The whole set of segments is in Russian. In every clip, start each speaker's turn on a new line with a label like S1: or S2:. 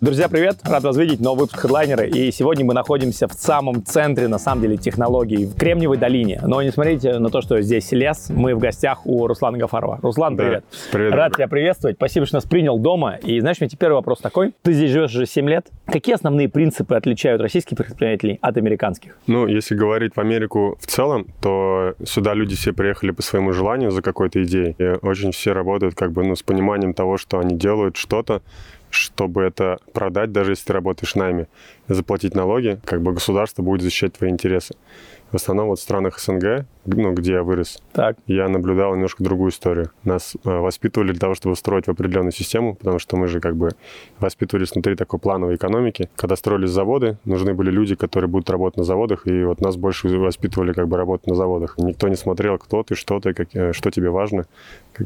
S1: Друзья, привет! Рад вас видеть, новый выпуск Headliner. И сегодня мы находимся в самом центре, на самом деле, технологий, в Кремниевой долине. Но не смотрите на то, что здесь лес. Мы в гостях у Руслана Гафарова. Руслан,
S2: Да.
S1: привет!
S2: Привет.
S1: Рад тебя приветствовать. Спасибо, что нас принял дома. И знаешь, у меня теперь вопрос такой. Ты здесь живешь уже 7 лет. Какие основные принципы отличают российских предпринимателей от американских?
S2: Ну, если говорить в Америку в целом, то сюда люди все приехали по своему желанию за какой-то идеей. И очень все работают как бы ну, с пониманием того, что они делают что-то, чтобы это продать, даже если ты работаешь нами, заплатить налоги, как бы государство будет защищать твои интересы. В основном вот в странах СНГ, ну, где я вырос,
S1: Так,
S2: я наблюдал немножко другую историю. Нас э, воспитывали для того, чтобы строить в определенную систему, потому что мы же как бы воспитывались внутри такой плановой экономики. Когда строились заводы, нужны были люди, которые будут работать на заводах, и вот нас больше воспитывали как бы работать на заводах. Никто не смотрел, кто ты, что ты, как- э, что тебе важно,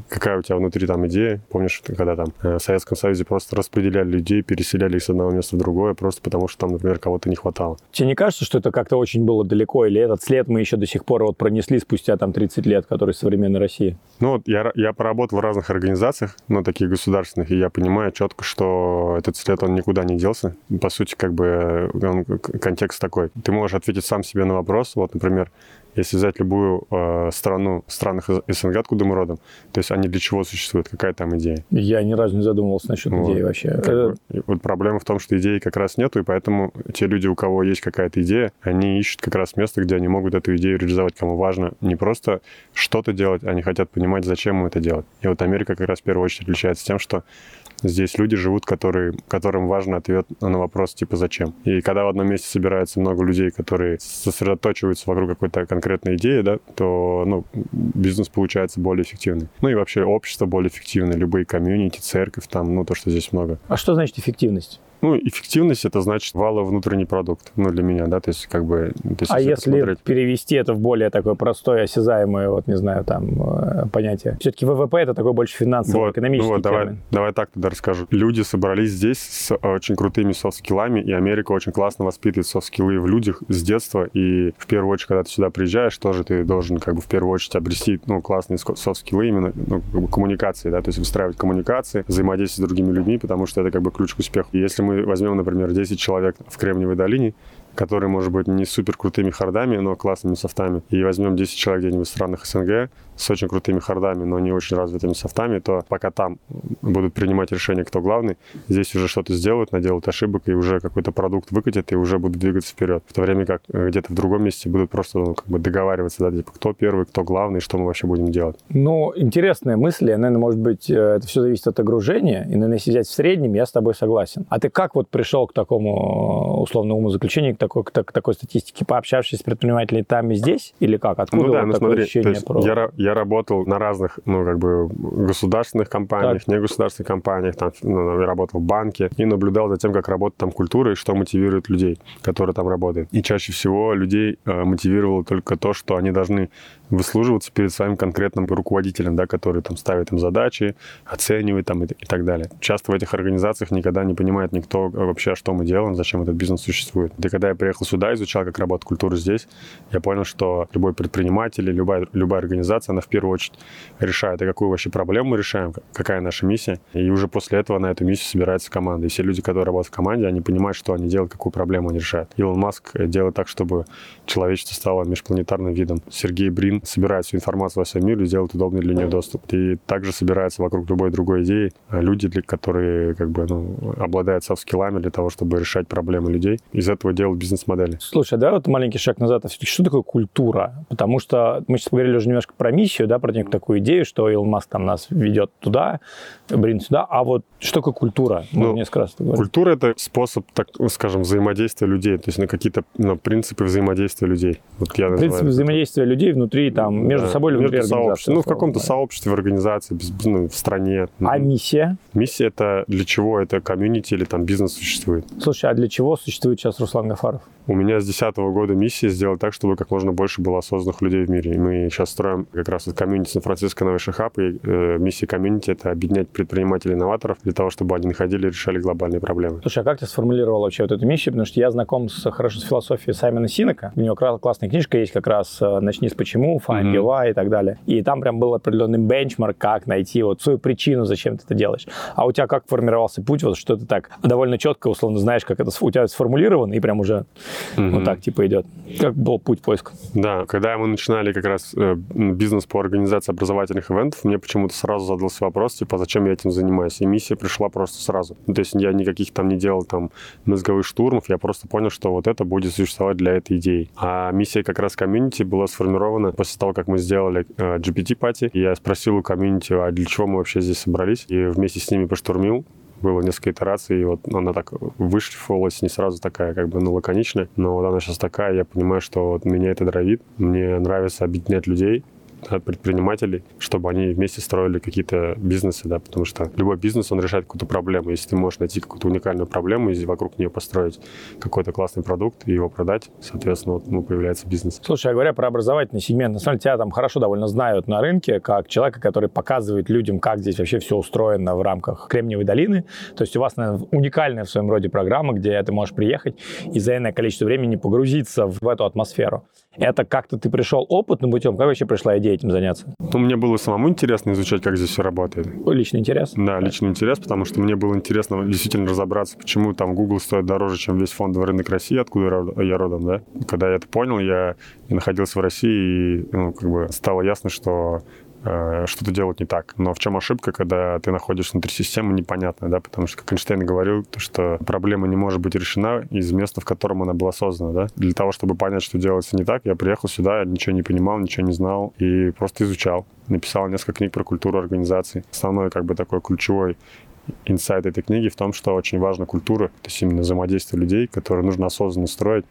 S2: какая у тебя внутри там идея. Помнишь, когда там э, в Советском Союзе просто распределяли людей, переселяли их с одного места в другое, просто потому что там, например, кого-то не хватало.
S1: тебе не кажется, что это как-то очень было далеко? Или этот след мы еще до сих пор вот пронесли спустя там 30 лет, который современной России?
S2: Ну вот я, я поработал в разных организациях, ну, таких государственных, и я понимаю четко, что этот след, он никуда не делся. По сути, как бы он- контекст такой. Ты можешь ответить сам себе на вопрос. Вот, например, если взять любую э, страну, странах СНГ, откуда мы родом, то есть они для чего существуют, какая там идея?
S1: Я ни разу не задумывался насчет
S2: Вот.
S1: идеи вообще.
S2: Как
S1: Э,
S2: бы, вот проблема в том, что идеи как раз нету, и поэтому те люди, у кого есть какая-то идея, они ищут как раз место, где они могут эту идею реализовать, кому важно не просто что-то делать, они хотят понимать, зачем им это делать. И вот Америка как раз в первую очередь отличается тем, что здесь люди живут, которые, которым важен ответ на вопрос типа «зачем?». И когда в одном месте собирается много людей, которые сосредоточиваются вокруг какой-то конкретной идеи, да, то ну, бизнес получается более эффективный. Ну и вообще общество более эффективное, любые community, церковь, там, ну то, что здесь много.
S1: А что значит эффективность?
S2: Ну, эффективность это значит валовый внутренний продукт, ну, для меня, да, то есть, как бы, то есть,
S1: А если
S2: посмотреть-
S1: перевести это в более такое простое, осязаемое, вот не знаю, там э, понятие. Все-таки ВВП это такой больше финансово
S2: Вот, ну вот, давай,
S1: термин.
S2: давай так тогда расскажу. Люди собрались здесь с очень крутыми soft skillами, и Америка очень классно воспитывает soft skillы в людях с детства, и в первую очередь, когда ты сюда приезжаешь, тоже ты должен как бы в первую очередь обрести, ну, классные soft skillы именно, ну, как бы коммуникации, да, то есть выстраивать коммуникации, взаимодействовать с другими людьми, потому что это как бы ключ к успеху. И если мы возьмем, например, 10 человек в Кремниевой долине, которые, может быть, не супер крутыми хардами, но классными софтами, и возьмем 10 человек где-нибудь в странах СНГ с очень крутыми хардами, но не очень развитыми софтами, то пока там будут принимать решение, кто главный, здесь уже что-то сделают, наделают ошибок, и уже какой-то продукт выкатят, и уже будут двигаться вперед. В то время как э, где-то в другом месте будут просто ну, как бы договариваться, да, типа, кто первый, кто главный, что мы вообще будем делать.
S1: Ну, интересная мысль, и, наверное, может быть, э, это все зависит от огружения, и, наверное, если взять в среднем, я с тобой согласен. А ты как вот пришел к такому э, условному заключению, к такой, к, так- к такой статистике, пообщавшись с предпринимателями там и здесь? Или как? Откуда
S2: ну да,
S1: вот
S2: ну
S1: такое
S2: смотри,
S1: ощущение про...
S2: я, я работал на разных, ну, как бы, государственных компаниях, негосударственных компаниях, там, ну, я работал в банке и наблюдал за тем, как работает там культура и что мотивирует людей, которые там работают. И чаще всего людей э, мотивировало только то, что они должны выслуживаться перед своим конкретным руководителем, да, который там ставит им задачи, оценивает там и, и так далее. Часто в этих организациях никогда не понимает никто э, вообще, что мы делаем, зачем этот бизнес существует. И когда я приехал сюда, изучал, как работает культура здесь, я понял, что любой предприниматель или любая, любая организация, она в первую очередь решает, а какую вообще проблему мы решаем, какая наша миссия. И уже после этого на эту миссию собирается команда. И все люди, которые работают в команде, они понимают, что они делают, какую проблему они решают. Илон Маск э, делает так, чтобы человечество стало межпланетарным видом. Сергей Брин собирает всю информацию во всем мире и делает удобный для нее доступ. И также собирается вокруг любой другой идеи э, люди, для, которые как бы, ну, обладают софт-скиллами для того, чтобы решать проблемы людей. Из этого делают бизнес-модели.
S1: Слушай, да, вот маленький шаг назад. А все-таки что такое культура? Потому что мы сейчас поговорили уже немножко про миссию, да, про некую такую идею, что Илон Маск там нас ведет туда, Брин сюда. А вот что такое культура? Мы
S2: Ну,
S1: несколько раз.
S2: Культура это способ, так скажем, взаимодействия людей, то есть на какие-то ну, принципы взаимодействия людей. Вот я называю
S1: Принцип
S2: это.
S1: взаимодействия людей внутри, там, между
S2: Да,
S1: собой или внутри
S2: между
S1: организации.
S2: Ну, в каком-то
S1: Да.
S2: сообществе, в организации, ну, в стране.
S1: А миссия?
S2: Миссия это для чего? Это комьюнити или там бизнес существует?
S1: Слушай, а для чего существует сейчас Руслан Гафаров?
S2: У меня с 2010 года миссия сделать так, чтобы как можно больше было осознанных людей в мире. И мы сейчас строим как раз вот комьюнити Сан-Франциско Новый Хаб. И э, миссия комьюнити — это объединять предпринимателей-инноваторов для того, чтобы они находили и решали глобальные проблемы.
S1: Слушай, а как ты сформулировал вообще вот эту миссию? Потому что я знаком с, хорошо с философией Саймона Синека. У него классная книжка есть как раз э, «Начни с почему», почему, find mm-hmm. why и так далее. И там прям был определенный бенчмарк, как найти вот свою причину, зачем ты это делаешь. А у тебя как формировался путь, вот что ты так довольно четко, условно, знаешь, как это у тебя сформулировано, и прям уже mm-hmm. вот так типа идет. Как был путь поиска?
S2: Да, когда мы начинали как раз э, бизнес по организации образовательных ивентов, мне почему-то сразу задался вопрос, типа, зачем я этим занимаюсь? И миссия пришла просто сразу. Ну, то есть я никаких там не делал там мозговых штурмов, я просто понял, что вот это будет существовать для этой идеи. А миссия как раз комьюнити была сформирована после того, как мы сделали э, GPT-пати. Я спросил у комьюнити, а для чего мы вообще здесь собрались? И вместе с ними поштурмил было несколько итераций, и вот она так вышлифовалась, не сразу такая, как бы, ну, лаконичная, но вот она сейчас такая, я понимаю, что вот меня это дровит, мне нравится объединять людей, от предпринимателей, чтобы они вместе строили какие-то бизнесы, да, потому что любой бизнес, он решает какую-то проблему. Если ты можешь найти какую-то уникальную проблему и вокруг нее построить какой-то классный продукт и его продать, соответственно, вот, ну, появляется бизнес.
S1: Слушай, а говоря про образовательный сегмент, на самом деле тебя там хорошо довольно знают на рынке, как человека, который показывает людям, как здесь вообще все устроено в рамках Кремниевой долины. То есть у вас, наверное, уникальная в своем роде программа, где ты можешь приехать и за энное количество времени погрузиться в эту атмосферу. Это как-то ты пришел опытным путем? Как вообще пришла идея этим заняться?
S2: Ну, мне было самому интересно изучать, как здесь все работает.
S1: Личный интерес?
S2: Да, личный интерес, потому что мне было интересно действительно разобраться, почему там Google стоит дороже, чем весь фондовый рынок России, откуда я родом, да. Когда я это понял, я находился в России, и ну, как бы стало ясно, что что-то делать не так. Но в чем ошибка, когда ты находишься внутри системы, непонятно, да, потому что, как Эйнштейн говорил, что проблема не может быть решена из места, в котором она была создана, да. Для того, чтобы понять, что делается не так, я приехал сюда, ничего не понимал, ничего не знал и просто изучал. Написал несколько книг про культуру организации. Основной, как бы, такой ключевой инсайт этой книги в том, что очень важна культура, то есть именно взаимодействие людей, которые нужно осознанно строить,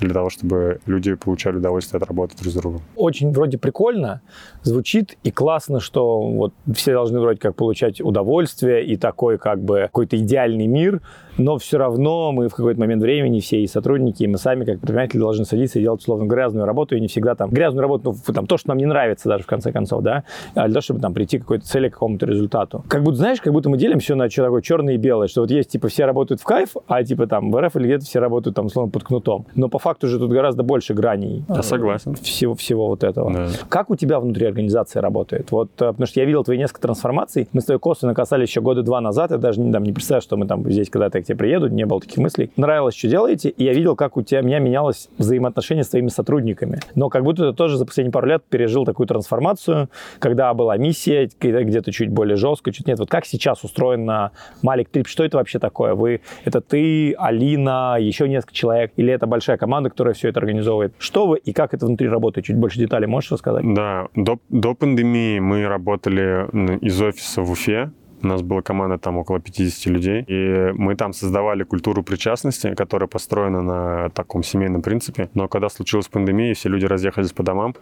S2: для того, чтобы люди получали удовольствие от работы друг с другом.
S1: Очень вроде прикольно звучит и классно, что вот все должны вроде как получать удовольствие и такой как бы какой-то идеальный мир, но все равно мы в какой-то момент времени все и сотрудники, и мы сами как предприниматели должны садиться и делать условно грязную работу, и не всегда там грязную работу, ну, там то, что нам не нравится даже в конце концов, да, а для того, чтобы там прийти к какой-то цели, к какому-то результату. Как будто, знаешь, как будто мы делим все на что такое черное и белое, что вот есть типа все работают в кайф, а типа там в РФ или где-то все работают там условно под кнутом. Но по факту же тут гораздо больше граней.
S2: Я согласен.
S1: Всего, всего вот этого. Да. Как у тебя внутри организации работает? Вот, э, потому что я видел твои несколько трансформаций, мы с тобой косвенно касались еще года два назад, я даже не, там, не представляю, что мы там здесь когда-то к тебе приеду, не было таких мыслей. Нравилось, что делаете, и я видел, как у тебя, меня менялось взаимоотношение с твоими сотрудниками. Но как будто ты тоже за последние пару лет пережил такую трансформацию, когда была миссия, где-то чуть более жестко, чуть нет. Вот как сейчас устроена Малик Трип? Что это вообще такое? Вы, это ты, Алина, еще несколько человек, или это большая команда, которая все это организовывает? Что вы и как это внутри работает? Чуть больше деталей можешь рассказать?
S2: Да, до, до пандемии мы работали из офиса в Уфе, у нас была команда там около 50 людей, и мы там создавали культуру причастности, которая построена на таком семейном принципе. Но когда случилась пандемия, все люди разъехались по домам,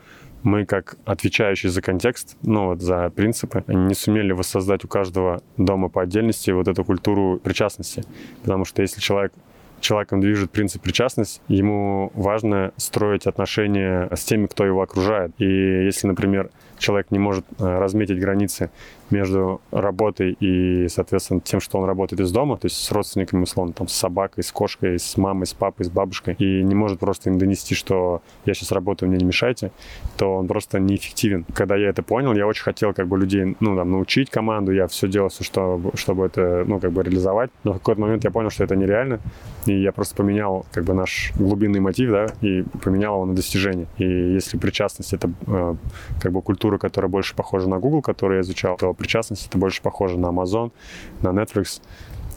S2: мы, как отвечающие за контекст, ну вот за принципы, не сумели воссоздать у каждого дома по отдельности вот эту культуру причастности. Потому что если человек человеком движет принцип причастности, ему важно строить отношения с теми, кто его окружает. И если, например, человек не может э, разметить границы между работой и, соответственно, тем, что он работает из дома, то есть с родственниками, условно, там, с собакой, с кошкой, с мамой, с папой, с бабушкой, и не может просто им донести, что я сейчас работаю, мне не мешайте, то он просто неэффективен. Когда я это понял, я очень хотел как бы людей, ну, там, научить команду, я все делал, чтобы, чтобы это, ну, как бы реализовать, но в какой-то момент я понял, что это нереально, и я просто поменял, как бы, наш глубинный мотив, да, и поменял его на достижение. И если причастность — это, э, как бы, культура, которая больше похожа на Google, которую я изучал, то причастность это больше похоже на Amazon, на Netflix.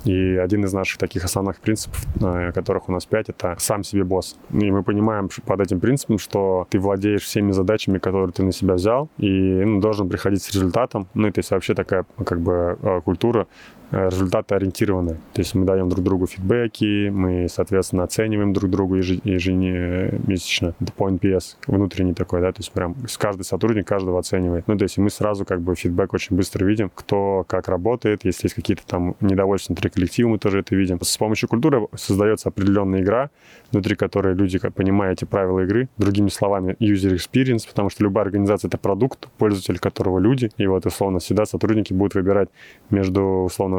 S2: И один из наших таких основных принципов, э, которых у нас пять, это сам себе босс. И мы понимаем под этим принципом, что ты владеешь всеми задачами, которые ты на себя взял, и ну, должен приходить с результатом. Ну, и то есть вообще такая как бы э, культура результаты ориентированы. То есть мы даем друг другу фидбэки, мы, соответственно, оцениваем друг друга ежемесячно. Это по NPS внутренний такой, да, то есть прям каждый сотрудник каждого оценивает. Ну, то есть мы сразу как бы фидбэк очень быстро видим, кто как работает, если есть какие-то там недовольства внутри коллектива, мы тоже это видим. С помощью культуры создается определенная игра, внутри которой люди понимают эти правила игры. Другими словами, user experience, потому что любая организация — это продукт, пользователь которого люди. И вот, условно, всегда сотрудники будут выбирать между, условно, Э,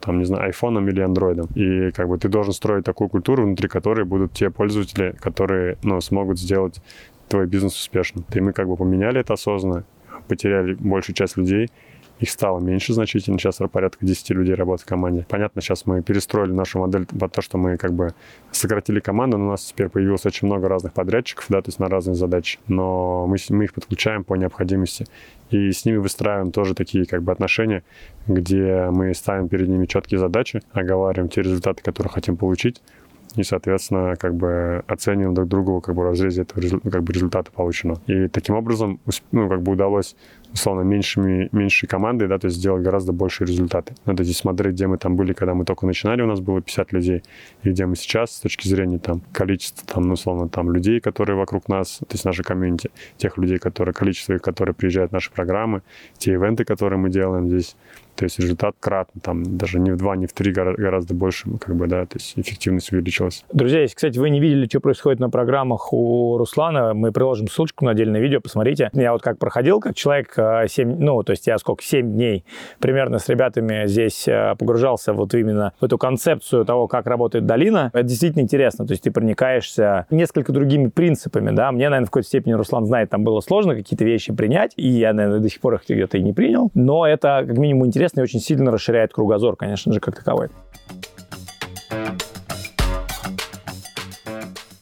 S2: там, не знаю, айфоном или андроидом. И как бы ты должен строить такую культуру, внутри которой будут те пользователи, которые, ну, смогут сделать твой бизнес успешным. И мы как бы поменяли это осознанно, потеряли большую часть людей, их стало меньше значительно, сейчас порядка 10 людей работает в команде. Понятно, сейчас мы перестроили нашу модель под то, что мы как бы сократили команду, но у нас теперь появилось очень много разных подрядчиков, да, то есть на разные задачи, но мы, мы их подключаем по необходимости. И с ними выстраиваем тоже такие как бы отношения, где мы ставим перед ними четкие задачи, оговариваем те результаты, которые хотим получить, и, соответственно, как бы оцениваем друг друга как бы в разрезе этого как бы результата полученного. И таким образом, ну, как бы удалось условно, меньшими, меньшей командой, да, то есть сделать гораздо большие результаты. Надо здесь смотреть, где мы там были, когда мы только начинали, у нас было 50 людей, и где мы сейчас с точки зрения там количества, там, ну, условно, там людей, которые вокруг нас, то есть нашей комьюнити, тех людей, которые, количество их, которые приезжают в наши программы, те ивенты, которые мы делаем здесь, то есть результат кратно, там даже не в два, не в три, гораздо больше, как бы, да, то есть эффективность увеличилась.
S1: Друзья, если, кстати, вы не видели, что происходит на программах у Руслана, мы приложим ссылочку на отдельное видео, посмотрите. Я вот как проходил, как человек 7, ну, то есть я сколько, 7 дней примерно с ребятами здесь э, погружался вот именно в эту концепцию того, как работает долина. Это действительно интересно, то есть ты проникаешься несколько другими принципами, да. Мне, наверное, в какой-то степени Руслан знает, там было сложно какие-то вещи принять, и я, наверное, до сих пор их где-то и не принял, но это как минимум интересно и очень сильно расширяет кругозор, конечно же, как таковой.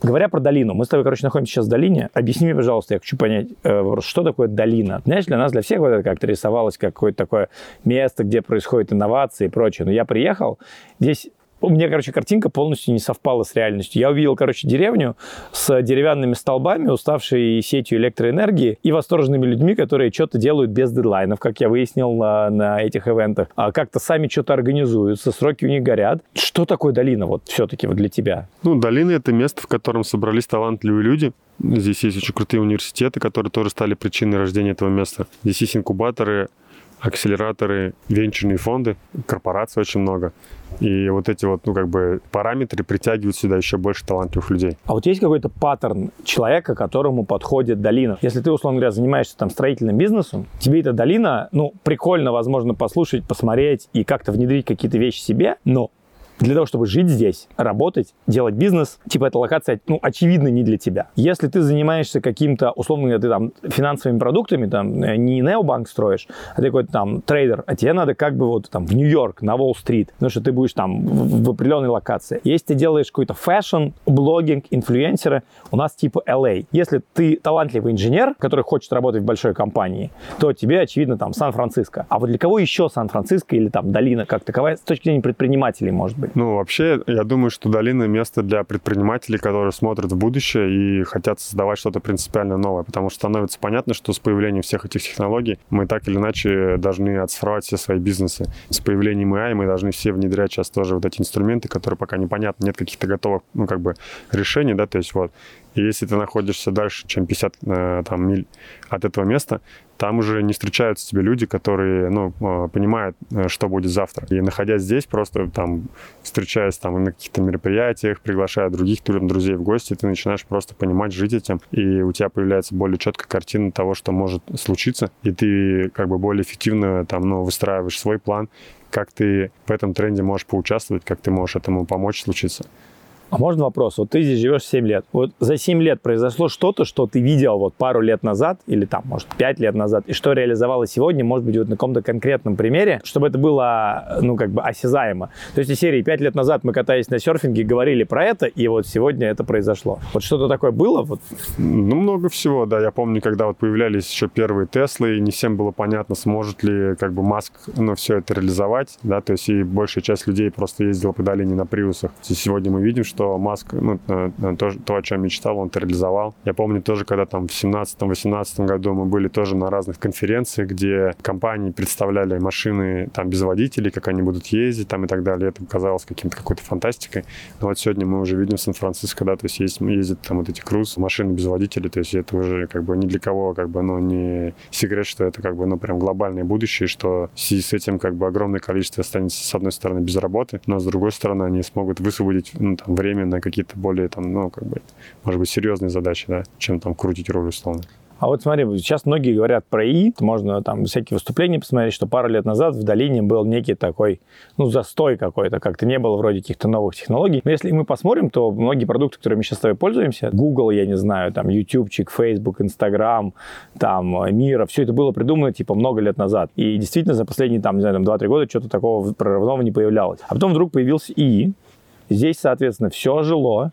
S1: Говоря про долину, мы с тобой, короче, находимся сейчас в долине. Объясни мне, пожалуйста, я хочу понять, э, что такое долина. Знаешь, для нас, для всех вот это как-то рисовалось как какое-то такое место, где происходят инновации и прочее. Но я приехал, здесь у меня, короче, картинка полностью не совпала с реальностью. Я увидел, короче, деревню с деревянными столбами, уставшей сетью электроэнергии и восторженными людьми, которые что-то делают без дедлайнов, как я выяснил на, на этих ивентах. А как-то сами что-то организуются, сроки у них горят. Что такое долина вот все-таки вот для тебя?
S2: Ну, долина — это место, в котором собрались талантливые люди, Здесь есть очень крутые университеты, которые тоже стали причиной рождения этого места. Здесь есть инкубаторы, акселераторы, венчурные фонды, корпораций очень много. И вот эти вот, ну, как бы параметры притягивают сюда еще больше талантливых людей.
S1: А вот есть какой-то паттерн человека, которому подходит долина? Если ты, условно говоря, занимаешься там строительным бизнесом, тебе эта долина, ну, прикольно, возможно, послушать, посмотреть и как-то внедрить какие-то вещи себе, но для того, чтобы жить здесь, работать, делать бизнес, типа эта локация, ну, очевидно, не для тебя. Если ты занимаешься каким-то, условно ты там финансовыми продуктами, там, э, не необанк строишь, а ты какой-то там трейдер, а тебе надо как бы вот там в Нью-Йорк, на Уолл-стрит, потому что ты будешь там в, в определенной локации. Если ты делаешь какой-то fashion, blogging, influencer'ы, у нас типа LA. Если ты талантливый инженер, который хочет работать в большой компании, то тебе, очевидно, там Сан-Франциско. А вот для кого еще Сан-Франциско или там долина как таковая с точки зрения предпринимателей может быть?
S2: Ну, вообще, я думаю, что долина — место для предпринимателей, которые смотрят в будущее и хотят создавать что-то принципиально новое, потому что становится понятно, что с появлением всех этих технологий мы так или иначе должны оцифровать все свои бизнесы. С появлением AI мы должны все внедрять сейчас тоже вот эти инструменты, которые пока непонятны, нет каких-то готовых, ну, как бы решений, да, то есть вот. И если ты находишься дальше, чем 50 э, там, миль от этого места, там уже не встречаются тебе люди, которые, ну, а, понимают, э, что будет завтра. И находясь здесь, просто там, встречаясь там на каких-то мероприятиях, приглашая других друзей в гости, ты начинаешь просто понимать, жить этим, и у тебя появляется более четкая картина того, что может случиться, и ты как бы более эффективно там, ну, выстраиваешь свой план, как ты в этом тренде можешь поучаствовать, как ты можешь этому помочь случиться.
S1: А можно вопрос? Вот ты здесь живешь 7 лет. Вот за 7 лет произошло что-то, что ты видел вот пару лет назад, или там, может, 5 лет назад, и что реализовалось сегодня, может быть, вот на каком-то конкретном примере, чтобы это было, ну, как бы осязаемо. То есть из серии 5 лет назад мы катались на серфинге, говорили про это, и вот сегодня это произошло. Вот что-то такое было? Вот?
S2: Ну, много всего, да. Я помню, когда вот появлялись еще первые Теслы, и не всем было понятно, сможет ли как бы Маск, ну, все это реализовать, да, то есть и большая часть людей просто ездила по долине на приусах. Сегодня мы видим, что что Маск, ну, э, э, то, то, о чем мечтал, он реализовал. Я помню тоже, когда там в 17-18 году мы были тоже на разных конференциях, где компании представляли машины там без водителей, как они будут ездить там и так далее. Это казалось каким-то какой-то фантастикой. Но вот сегодня мы уже видим в Сан-Франциско, да, то есть есть, ездят там вот эти круз, машины без водителей, то есть это уже как бы ни для кого как бы, ну, не секрет, что это как бы, ну, прям глобальное будущее, что в связи с этим как бы огромное количество останется с одной стороны без работы, но с другой стороны они смогут высвободить ну, там, время время на какие-то более, там, ну, как бы, может быть, серьезные задачи, да, чем там крутить руль условно.
S1: А вот смотри, сейчас многие говорят про ИИ, можно там всякие выступления посмотреть, что пару лет назад в долине был некий такой, ну, застой какой-то, как-то не было вроде каких-то новых технологий. Но если мы посмотрим, то многие продукты, которыми сейчас с тобой пользуемся, Google, я не знаю, там, YouTubeчик, Facebook, Instagram, там, Мира, все это было придумано, типа, много лет назад. И действительно за последние, там, не знаю, там, 2-3 года что-то такого прорывного не появлялось. А потом вдруг появился ИИ, Здесь, соответственно, все жило,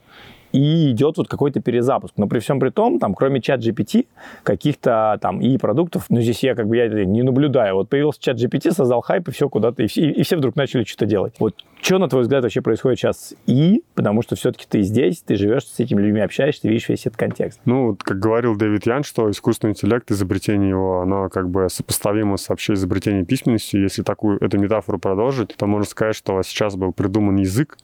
S1: и идет вот какой-то перезапуск. Но при всем при том, там, кроме чат GPT, каких-то там и продуктов, ну, здесь я как бы я не наблюдаю. Вот появился чат GPT, создал хайп, и все куда-то, и все, и все вдруг начали что-то делать. Вот что, на твой взгляд, вообще происходит сейчас И? Потому что все-таки ты здесь, ты живешь с этими людьми, общаешься, ты видишь весь этот контекст.
S2: Ну, как говорил Дэвид Ян, что искусственный интеллект, изобретение его, оно как бы сопоставимо с вообще изобретением письменности. Если такую эту метафору продолжить, то можно сказать, что сейчас был придуман язык,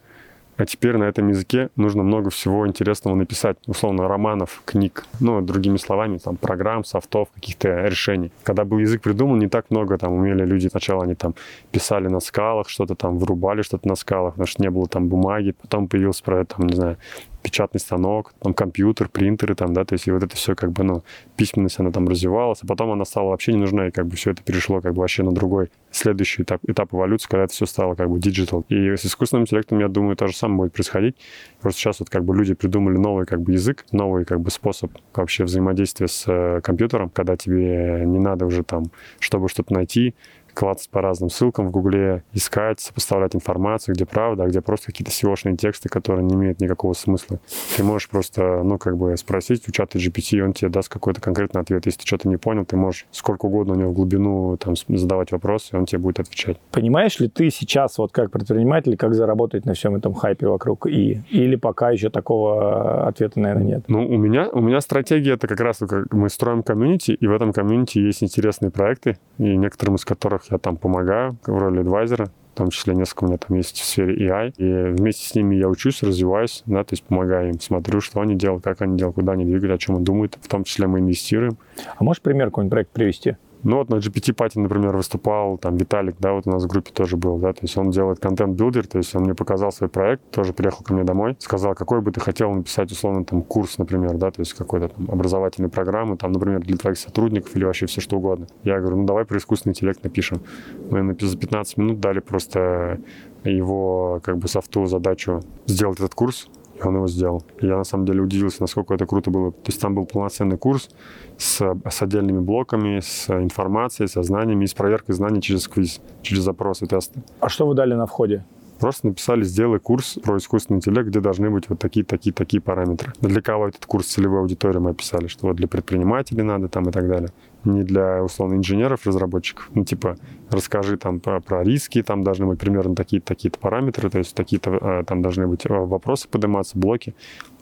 S2: а теперь на этом языке нужно много всего интересного написать, условно, романов, книг, ну, другими словами, там, программ, софтов, каких-то решений. Когда был язык придуман, не так много там умели люди. Сначала они там писали на скалах, что-то там вырубали, что-то на скалах, потому что не было там бумаги. Потом появился там, не знаю, печатный станок, там компьютер, принтеры, там, да, то есть и вот это все как бы, ну, письменность, она там развивалась, а потом она стала вообще не нужна, и как бы все это перешло как бы вообще на другой следующий этап, этап эволюции, когда это все стало как бы digital. И с искусственным интеллектом, я думаю, то же самое будет происходить. Просто сейчас вот как бы люди придумали новый как бы язык, новый как бы способ вообще взаимодействия с э, компьютером, когда тебе не надо уже там, чтобы что-то найти, клацать по разным ссылкам в Гугле, искать, сопоставлять информацию, где правда, а где просто какие-то SEO-шные тексты, которые не имеют никакого смысла. Ты можешь просто, ну, как бы спросить у чата GPT, и он тебе даст какой-то конкретный ответ. Если ты что-то не понял, ты можешь сколько угодно у него в глубину там задавать вопросы, и он тебе будет отвечать.
S1: Понимаешь ли ты сейчас, вот как предприниматель, как заработать на всем этом хайпе вокруг И? Или пока еще такого ответа, наверное, нет?
S2: Ну, у меня, у меня стратегия это как раз, как мы строим комьюнити, и в этом комьюнити есть интересные проекты, и некоторым из которых которых я там помогаю в роли адвайзера, в том числе несколько у меня там есть в сфере AI, и вместе с ними я учусь, развиваюсь, да, то есть помогаю им, смотрю, что они делают, как они делают, куда они двигают, о чем они думают, в том числе мы инвестируем.
S1: А можешь пример какой-нибудь проект привести?
S2: Ну вот на GPT Party, например, выступал, там Виталик, да, вот у нас в группе тоже был, да, то есть он делает content builder, то есть он мне показал свой проект, тоже приехал ко мне домой, сказал, какой бы ты хотел написать, условно, там, курс, например, да, то есть какой-то там образовательной программы, там, например, для твоих сотрудников или вообще все что угодно. Я говорю, ну давай про искусственный интеллект напишем. Мы за 15 минут дали просто его как бы софту задачу сделать этот курс, он его сделал. я на самом деле удивился, насколько это круто было. То есть там был полноценный курс с, с отдельными блоками, с информацией, со знаниями и с проверкой знаний через квиз, через запросы, тесты.
S1: А что вы дали на входе?
S2: Просто написали, сделай курс про искусственный интеллект, где должны быть вот такие, такие, такие параметры. Для кого этот курс целевой аудитории мы описали, что вот для предпринимателей надо там и так далее не для, условно, инженеров, разработчиков. Ну, типа, расскажи там про, про риски, там должны быть примерно такие-то такие параметры, то есть такие-то э, там должны быть э, вопросы подниматься, блоки.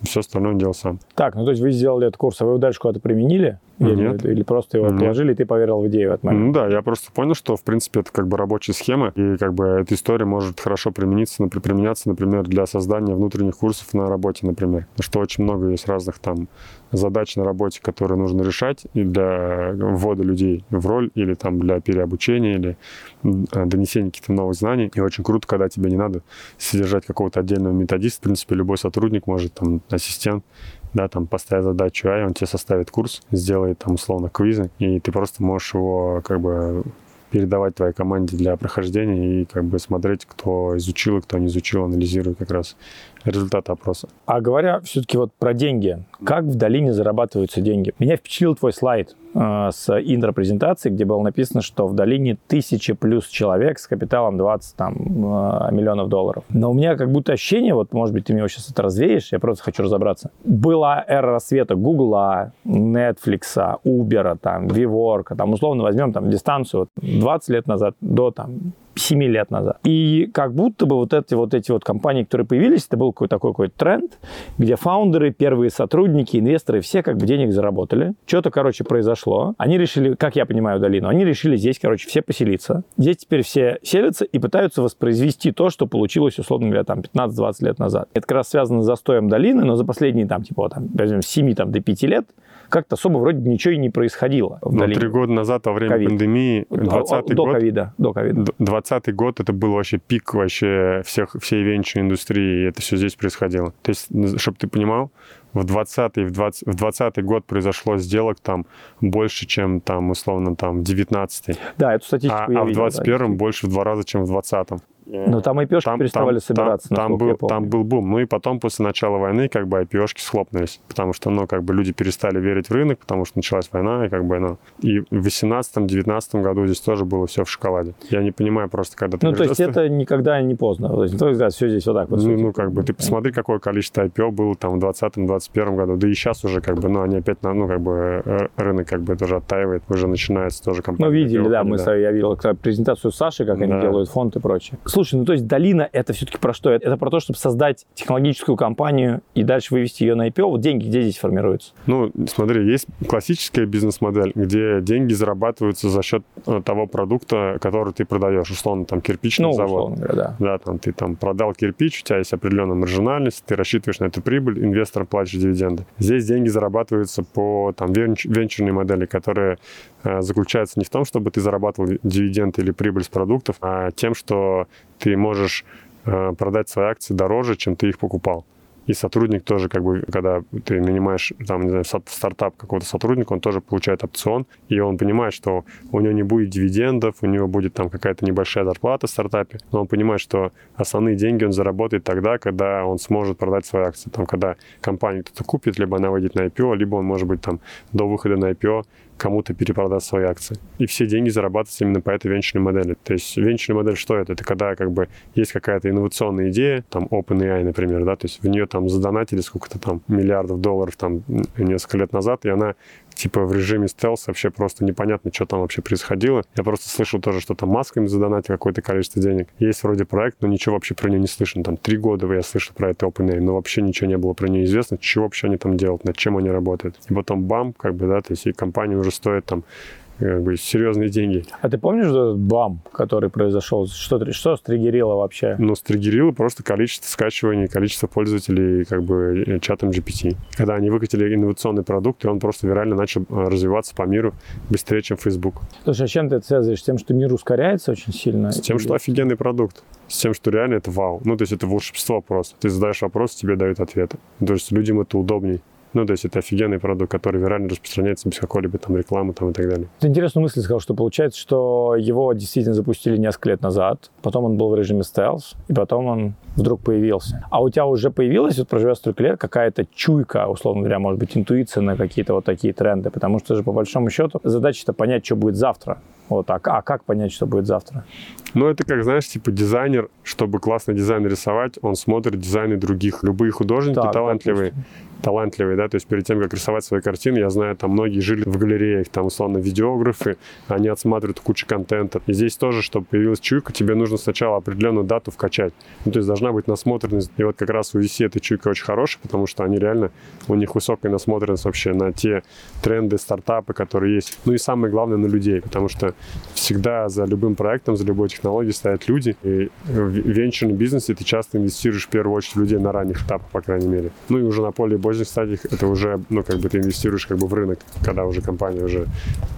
S2: Все остальное делал сам.
S1: Так, ну то есть вы сделали этот курс, а вы его дальше куда-то применили? Или,
S2: Нет.
S1: или просто его отложили, и ты поверил в идею от момента?
S2: Ну да, я просто понял, что, в принципе, это как бы рабочая схема, и как бы эта история может хорошо примениться, применяться, например, для создания внутренних курсов на работе, например. Что очень много есть разных там задач на работе, которые нужно решать и для ввода людей в роль или там для переобучения или донесения каких-то новых знаний. И очень круто, когда тебе не надо содержать какого-то отдельного методиста. В принципе, любой сотрудник может, там, ассистент, да, там, поставить задачу А, и он тебе составит курс, сделает там условно квизы, и ты просто можешь его как бы передавать твоей команде для прохождения и как бы смотреть, кто изучил и кто не изучил, анализируя как раз результаты опроса.
S1: А говоря все-таки вот про деньги, как в долине зарабатываются деньги? Меня впечатлил твой слайд с интро-презентацией, где было написано, что в долине тысячи плюс человек с капиталом 20 там, э, миллионов долларов. Но у меня как будто ощущение, вот, может быть, ты мне сейчас это развеешь, я просто хочу разобраться. Была эра рассвета Гугла, Netflix, Uber, там, WeWork, там, условно возьмем там дистанцию 20 лет назад до там 7 лет назад. И как будто бы вот эти вот, эти вот компании, которые появились, это был какой-то такой какой тренд, где фаундеры, первые сотрудники, инвесторы, все как бы денег заработали. Что-то, короче, произошло. Они решили, как я понимаю долину, они решили здесь, короче, все поселиться. Здесь теперь все селятся и пытаются воспроизвести то, что получилось, условно говоря, там 15-20 лет назад. Это как раз связано с застоем долины, но за последние, там, типа, там, возьмем, с 7 там, до 5 лет как-то особо вроде ничего и не происходило.
S2: В ну, три года назад, во время COVID. пандемии, 20
S1: до
S2: год...
S1: ковида, до ковида.
S2: 20 год это был вообще пик вообще всех, всей венчурной индустрии, и это все здесь происходило. То есть, чтобы ты понимал, в 20 в 20 в 20 год произошло сделок там больше, чем там условно там в 19
S1: Да, эту статистику
S2: а,
S1: я
S2: а в
S1: видел,
S2: 21
S1: да.
S2: больше в два раза, чем в 20
S1: Но там IPO
S2: там,
S1: переставали
S2: там,
S1: собираться,
S2: там, там был, там был бум. Ну и потом, после начала войны, как бы IPO-шки схлопнулись, потому что, ну, как бы люди перестали верить в рынок, потому что началась война, и как бы, ну... И в 18-19 году здесь тоже было все в шоколаде. Я не понимаю просто, когда ты...
S1: Ну, то есть это никогда не поздно. То есть, взгляд, все здесь вот так вот.
S2: Ну, ну, как бы, ты посмотри, какое количество IPO было там в 2020-2021 году, да и сейчас уже, как бы, ну, они опять, на- ну, как бы, э, рынок, как бы, тоже оттаивает, уже начинается тоже компания.
S1: Ну, видели,
S2: IPO,
S1: да, мы тобой- я видел презентацию Саши, как они
S2: Да.
S1: делают фонд и прочее. Слушай, ну то есть долина это все-таки про что? Это про то, чтобы создать технологическую компанию и дальше вывести ее на IPO. Вот деньги где здесь формируются?
S2: Ну, смотри, есть классическая бизнес-модель, где деньги зарабатываются за счет э, того продукта, который ты продаешь. Условно, там, кирпичный
S1: Ну,
S2: завод.
S1: условно да.
S2: Да, там ты там продал кирпич, у тебя есть определенная маржинальность, ты рассчитываешь на эту прибыль, инвесторам платишь дивиденды. Здесь деньги зарабатываются по там венч- венчурной модели, которая э, заключается не в том, чтобы ты зарабатывал дивиденды или прибыль с продуктов, а тем, что ты можешь э, продать свои акции дороже, чем ты их покупал. И сотрудник тоже, как бы, когда ты нанимаешь, там, не знаю, стартап какого-то сотрудника, он тоже получает опцион, и он понимает, что у него не будет дивидендов, у него будет там какая-то небольшая зарплата в стартапе, но он понимает, что основные деньги он заработает тогда, когда он сможет продать свои акции. Там, когда компанию кто-то купит, либо она выйдет на IPO, либо он, может быть, там, до выхода на IPO кому-то перепродаст свои акции. И все деньги зарабатываются именно по этой венчурной модели. То есть венчурная модель что это? Это когда как бы есть какая-то инновационная идея, там OpenAI, например, да, то есть в нее там задонатили сколько-то там миллиардов долларов там несколько лет назад, и она типа в режиме стелс вообще просто непонятно, что там вообще происходило. Я просто слышал тоже, что там масками задонатил какое-то количество денег. Есть вроде проект, но ничего вообще про нее не слышно. Там три года я слышал про это OpenAI, но вообще ничего не было про нее известно, что вообще они там делают, над чем они работают. И потом бам, как бы, да, то есть и компания уже стоит там как бы серьезные деньги.
S1: А ты помнишь этот бам, который произошел? Что, что стригерило вообще?
S2: Но стригерило просто количество скачиваний, количество пользователей как бы э, чатом GPT. Когда они выкатили инновационный продукт, и он просто вирально начал э, развиваться по миру быстрее, чем Facebook.
S1: Слушай, а чем ты это связываешь? С тем, что мир ускоряется очень сильно?
S2: С тем, что офигенный продукт. С тем, что реально это вау. Ну, то есть это волшебство просто. Ты задаешь вопрос, тебе дают ответы. То есть людям это удобней. Ну, то есть это офигенный продукт, который вирально распространяется без какой-либо там рекламы там и так далее.
S1: Ты интересную мысль сказал, что получается, что его действительно запустили несколько лет назад, потом он был в режиме стелс, и потом он вдруг появился. А у тебя уже появилась, вот проживя столько лет, какая-то чуйка, условно говоря, может быть, интуиция на какие-то вот такие тренды, потому что же по большому счету задача-то понять, что будет завтра. Вот, а, а как понять, что будет завтра?
S2: Ну, это как, знаешь, типа дизайнер, чтобы классный дизайн рисовать, он смотрит дизайны других. Любые художники
S1: Так,
S2: талантливые,
S1: допустим.
S2: Талантливые, да, то есть перед тем, как рисовать свои картины, я знаю, там многие жили в галереях, там, условно, видеографы, они отсматривают кучу контента. И здесь тоже, чтобы появилась чуйка, тебе нужно сначала определенную дату вкачать. Ну, то есть должна быть насмотренность. И вот как раз у VC эта чуйка очень хорошая, потому что они реально, у них высокая насмотренность вообще на те тренды, стартапы, которые есть. Ну и самое главное, на людей, потому что всегда за любым проектом, за любой технологией стоят люди. И в венчурном бизнесе ты часто инвестируешь в первую очередь людей на ранних этапах, по крайней мере. Ну и уже на более поздних стадиях это уже, ну, как бы ты инвестируешь как бы в рынок, когда уже компания уже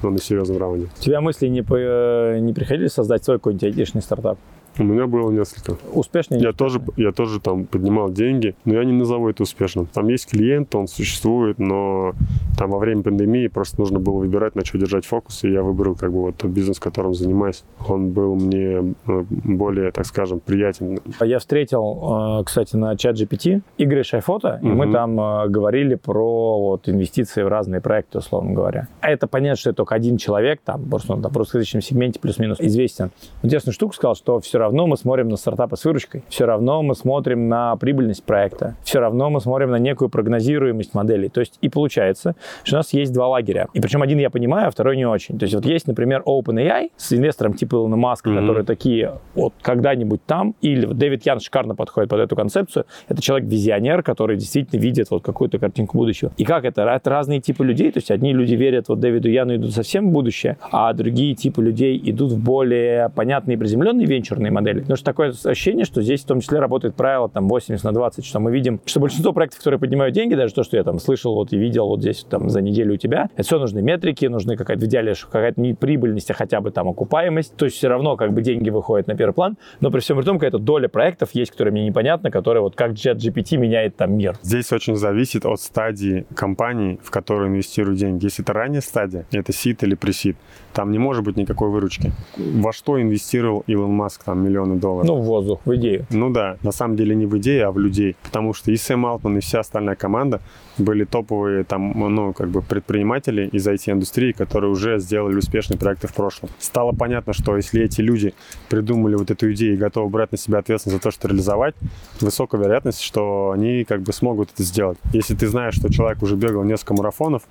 S2: ну, на серьезном раунде.
S1: У тебя мысли не, по- э, не приходили создать свой какой-нибудь айтишный стартап?
S2: У меня было несколько.
S1: Успешный?
S2: Я тоже, я тоже там поднимал деньги, но я не назову это успешным. Там есть клиент, он существует, но там во время пандемии просто нужно было выбирать, на что держать фокус, и я выбрал как бы вот тот бизнес, которым занимаюсь. Он был мне ну, более, так скажем, приятен.
S1: Я встретил, э, кстати, на чат GPT Игоря Шайфота, и мы
S2: Мгм.
S1: там э, говорили про вот, инвестиции в разные проекты, условно говоря. А это понятно, что это только один человек, там, просто он там, в русскоязычном сегменте плюс-минус известен. Интересную штуку сказал, что все равно мы смотрим на стартапы с выручкой, все равно мы смотрим на прибыльность проекта, все равно мы смотрим на некую прогнозируемость моделей. То есть и получается, что у нас есть два лагеря. И причем один я понимаю, а второй не очень. То есть вот есть, например, OpenAI с инвестором типа Илона Маска,
S2: Мгм.
S1: которые такие вот когда-нибудь там, или вот Дэвид Ян шикарно подходит под эту концепцию. Это человек-визионер, который действительно видит вот какую-то картинку будущего. И как это? Это разные типы людей. То есть одни люди верят вот Дэвиду Яну идут совсем в будущее, а другие типы людей идут в более понятные приземленные венчурные модели. Потому что такое ощущение, что здесь в том числе работает правило там 80 на 20, что мы видим, что большинство проектов, которые поднимают деньги, даже то, что я там слышал вот и видел вот здесь там за неделю у тебя, это все нужны метрики, нужны какая-то в идеале какая-то не прибыльность, а хотя бы там окупаемость. То есть все равно как бы деньги выходят на первый план, но при всем при том какая-то доля проектов есть, которые мне непонятна, которые вот как ChatGPT меняет там мир.
S2: Здесь очень зависит от стадии компании, в которую инвестируют деньги. Если это ранняя стадия, это сид или пресид, там не может быть никакой выручки. Во что инвестировал Илон Маск там миллионы долларов?
S1: Ну, в воздух, в идею.
S2: Ну да, на самом деле не в идею, а в людей. Потому что и Сэм Алтман, и вся остальная команда были топовые там, ну, как бы предприниматели из IT-индустрии, которые уже сделали успешные проекты в прошлом. Стало понятно, что если эти люди придумали вот эту идею и готовы брать на себя ответственность за то, что реализовать, высокая вероятность, что они как бы смогут это сделать. Если ты знаешь, что человек уже бегал несколько марафонов,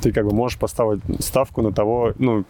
S2: ты как бы можешь поставить ставку на того, ну,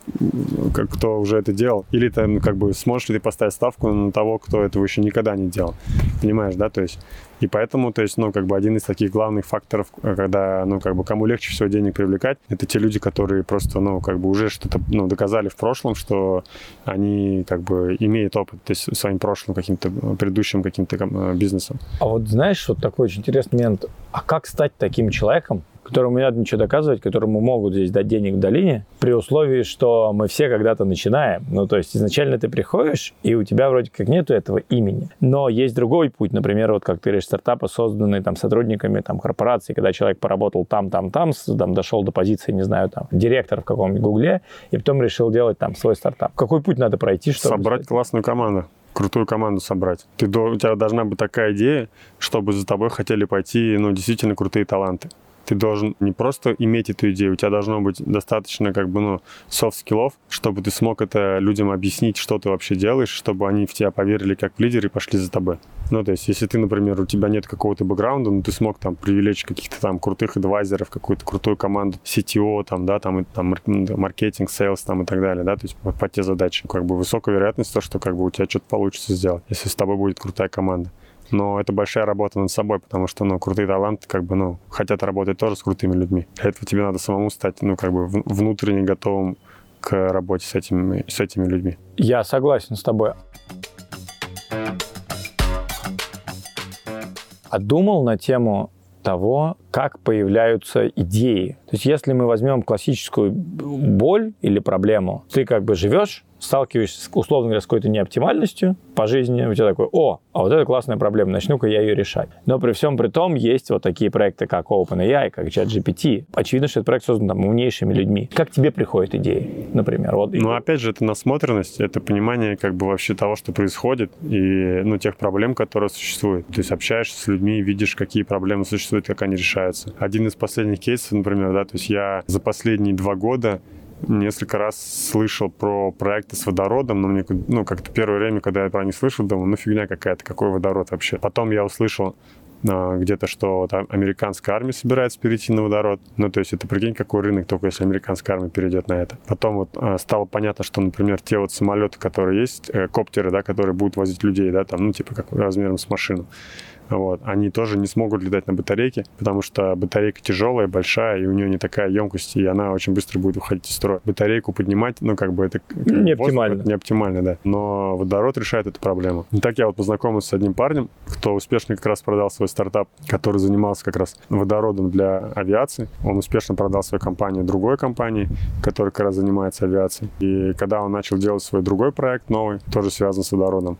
S2: как, кто уже это делал. Или ты ну, как бы сможешь ли ты поставить ставку на того, кто этого еще никогда не делал. Понимаешь, да? То есть и поэтому, то есть, ну, как бы один из таких главных факторов, когда, ну, как бы кому легче всего денег привлекать, это те люди, которые просто, ну, как бы уже что-то, ну, доказали в прошлом, что они, как бы, имеют опыт, то есть, своим прошлым каким-то предыдущим каким-то бизнесом.
S1: А вот знаешь, вот такой очень интересный момент. А как стать таким человеком, которому не надо ничего доказывать, которому могут здесь дать денег в долине, при условии, что мы все когда-то начинаем. Ну, то есть изначально ты приходишь, и у тебя вроде как нету этого имени. Но есть другой путь, например, вот как ты говоришь, стартапы, созданные там сотрудниками там корпорации, когда человек поработал там, там, там, там дошел до позиции, не знаю, там, директора в каком-нибудь гугле, и потом решил делать там свой стартап. Какой путь надо пройти, чтобы...
S2: Собрать стать? классную команду крутую команду собрать. Ты, у тебя должна быть такая идея, чтобы за тобой хотели пойти, ну, действительно крутые таланты ты должен не просто иметь эту идею, у тебя должно быть достаточно как бы, ну, soft skill'ов, чтобы ты смог это людям объяснить, что ты вообще делаешь, чтобы они в тебя поверили как в лидер и пошли за тобой. Ну, то есть, если ты, например, у тебя нет какого-то бэкграунда, но ты смог там привлечь каких-то там крутых advisor'ов, какую-то крутую команду CTO, там, да, там, там маркетинг, sales, там и так далее, да, то есть по, по те задачи. Как бы высокая вероятность то, что как бы у тебя что-то получится сделать, если с тобой будет крутая команда но это большая работа над собой, потому что, ну, крутые таланты, как бы, ну, хотят работать тоже с крутыми людьми. Для этого тебе надо самому стать, ну, как бы, внутренне готовым к работе с этими, с этими людьми.
S1: Я согласен с тобой. А думал на тему того, как появляются идеи. То есть если мы возьмем классическую боль или проблему, ты как бы живешь, сталкиваешься, условно говоря, с какой-то неоптимальностью по жизни, у тебя такой, о, а вот это классная проблема, начну-ка я ее решать. Но при всем при том есть вот такие проекты, как OpenAI, как ChatGPT. Очевидно, что этот проект создан там умнейшими людьми. Как тебе приходят идеи, например? Вот.
S2: Ну, опять же, это насмотренность, это понимание как бы вообще того, что происходит, и, ну, тех проблем, которые существуют. То есть общаешься с людьми, видишь, какие проблемы существуют, как они решаются. Один из последних кейсов, например, да, то есть я за последние два года несколько раз слышал про проекты с водородом, но мне, ну, как-то первое время, когда я про них слышал, думал, ну, фигня какая-то, какой водород вообще. Потом я услышал а, где-то, что там американская армия собирается перейти на водород. Ну, то есть это, прикинь, какой рынок, только если американская армия перейдет на это. Потом вот а, стало понятно, что, например, те вот самолеты, которые есть, э, коптеры, да, которые будут возить людей, да, там, ну, типа, как размером с машину, вот, они тоже не смогут летать на батарейке, потому что батарейка тяжелая, большая, и у нее не такая емкость, и она очень быстро будет уходить из строя. Батарейку поднимать, ну, как бы это...
S1: Не оптимально.
S2: Не оптимально, да. Но водород решает эту проблему. И так я вот познакомился с одним парнем, кто успешно как раз продал свой стартап, который занимался как раз водородом для авиации. Он успешно продал свою компанию другой компании, которая как раз занимается авиацией. И когда он начал делать свой другой проект новый, тоже связан с водородом,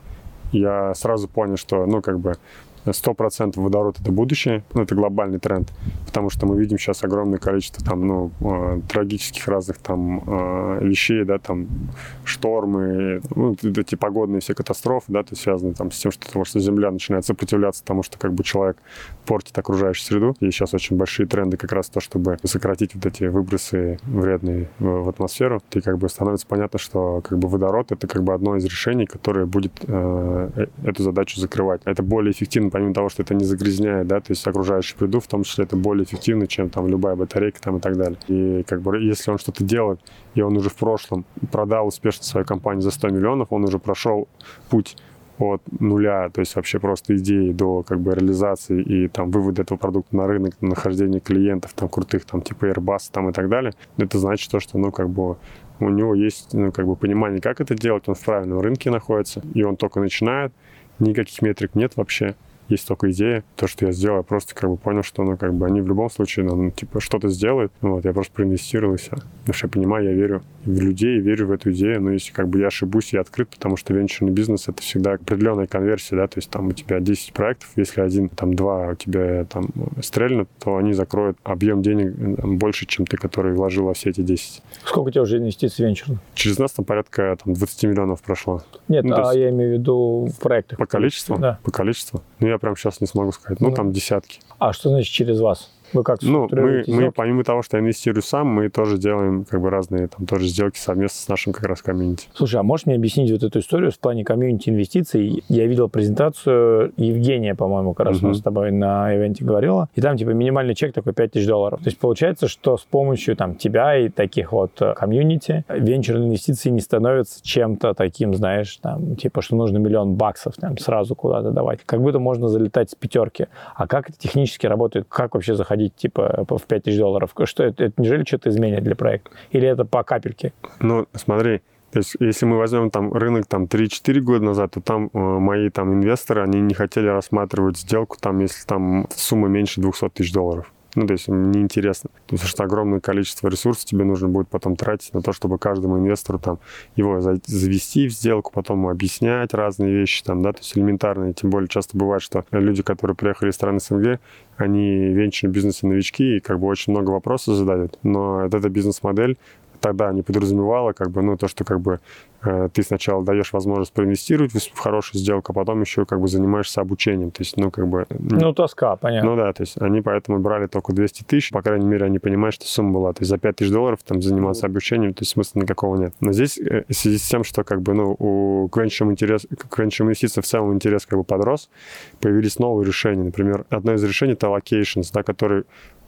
S2: я сразу понял, что, ну, как бы, 100% водород — это будущее, ну, это глобальный тренд, потому что мы видим сейчас огромное количество там, ну, э, трагических разных там э, вещей, да, там штормы, ну, эти погодные все катастрофы, да, то есть связаны там с тем, что, потому что Земля начинает сопротивляться тому, что как бы человек портит окружающую среду. И сейчас очень большие тренды как раз то, чтобы сократить вот эти выбросы вредные в, атмосферу. И как бы становится понятно, что как бы водород — это как бы одно из решений, которое будет э, э эту задачу закрывать. Это более эффективно помимо того, что это не загрязняет, да, то есть окружающую среду, в том числе это более эффективно, чем там любая батарейка там и так далее. И как бы если он что-то делает, и он уже в прошлом продал успешно свою компанию за 100 миллионов, он уже прошел путь от нуля, то есть вообще просто идеи до как бы реализации и там вывода этого продукта на рынок, нахождения клиентов там крутых, там типа Airbus там и так далее, это значит то, что ну как бы у него есть ну, как бы понимание, как это делать, он в правильном рынке находится, и он только начинает, никаких метрик нет вообще есть только идея. То, что я сделал, я просто как бы понял, что ну, как бы они в любом случае ну, типа что-то сделают. Вот, я просто проинвестировал и все. Потому что я понимаю, я верю в людей, верю в эту идею. Но если как бы я ошибусь, я открыт, потому что венчурный бизнес — это всегда определенная конверсия, да, то есть там у тебя 10 проектов, если один, там два у тебя там стрельнут, то они закроют объем денег там, больше, чем ты, который вложил во все эти 10.
S1: Сколько у тебя уже инвестиций венчурных?
S2: Через нас там порядка там, 20 миллионов прошло.
S1: Нет, ну, а есть... я имею в виду в проектах.
S2: По количеству?
S1: Да.
S2: По количеству? Ну, я прям сейчас не смогу сказать. Ну, ну, там десятки.
S1: А что значит через вас? Вы как
S2: Ну, мы, мы, помимо того, что я инвестирую сам, мы тоже делаем как бы разные там тоже сделки совместно с нашим как раз комьюнити.
S1: Слушай, а можешь мне объяснить вот эту историю в плане комьюнити инвестиций? Я видел презентацию Евгения, по-моему, как раз uh-huh. с тобой на ивенте говорила, и там типа минимальный чек такой 5000 долларов. То есть получается, что с помощью там тебя и таких вот э, комьюнити венчурные инвестиции не становятся чем-то таким, знаешь, там, типа, что нужно миллион баксов там сразу куда-то давать. Как будто можно залетать с пятерки. А как это технически работает? Как вообще заходить входить типа в 5000 долларов? Что это, это неужели что-то изменит для проекта? Или это по капельке?
S2: Ну, смотри, то есть, если мы возьмем там рынок там 3-4 года назад, то там э, мои там инвесторы, они не хотели рассматривать сделку там, если там сумма меньше 200 тысяч долларов. Ну, то есть мне интересно, потому что огромное количество ресурсов тебе нужно будет потом тратить на то, чтобы каждому инвестору там его завести в сделку, потом объяснять разные вещи там, да, то есть элементарные. Тем более часто бывает, что люди, которые приехали из стран СНГ, они венчурные бизнесы новички и как бы очень много вопросов задают. Но вот эта бизнес-модель тогда не подразумевала, как бы, ну, то, что как бы э, ты сначала даешь возможность проинвестировать в, хорошую сделку, а потом еще как бы занимаешься обучением. То есть, ну, как бы...
S1: Ну, тоска, понятно.
S2: Ну, да, то есть они поэтому брали только 200 тысяч, по крайней мере, они понимают, что сумма была. То есть за 5 тысяч долларов там заниматься обучением, то есть смысла никакого нет. Но здесь э, в связи с тем, что как бы, ну, у к интерес, к инвестиций в целом интерес как бы подрос, появились новые решения. Например, одно из решений — это allocations, да, который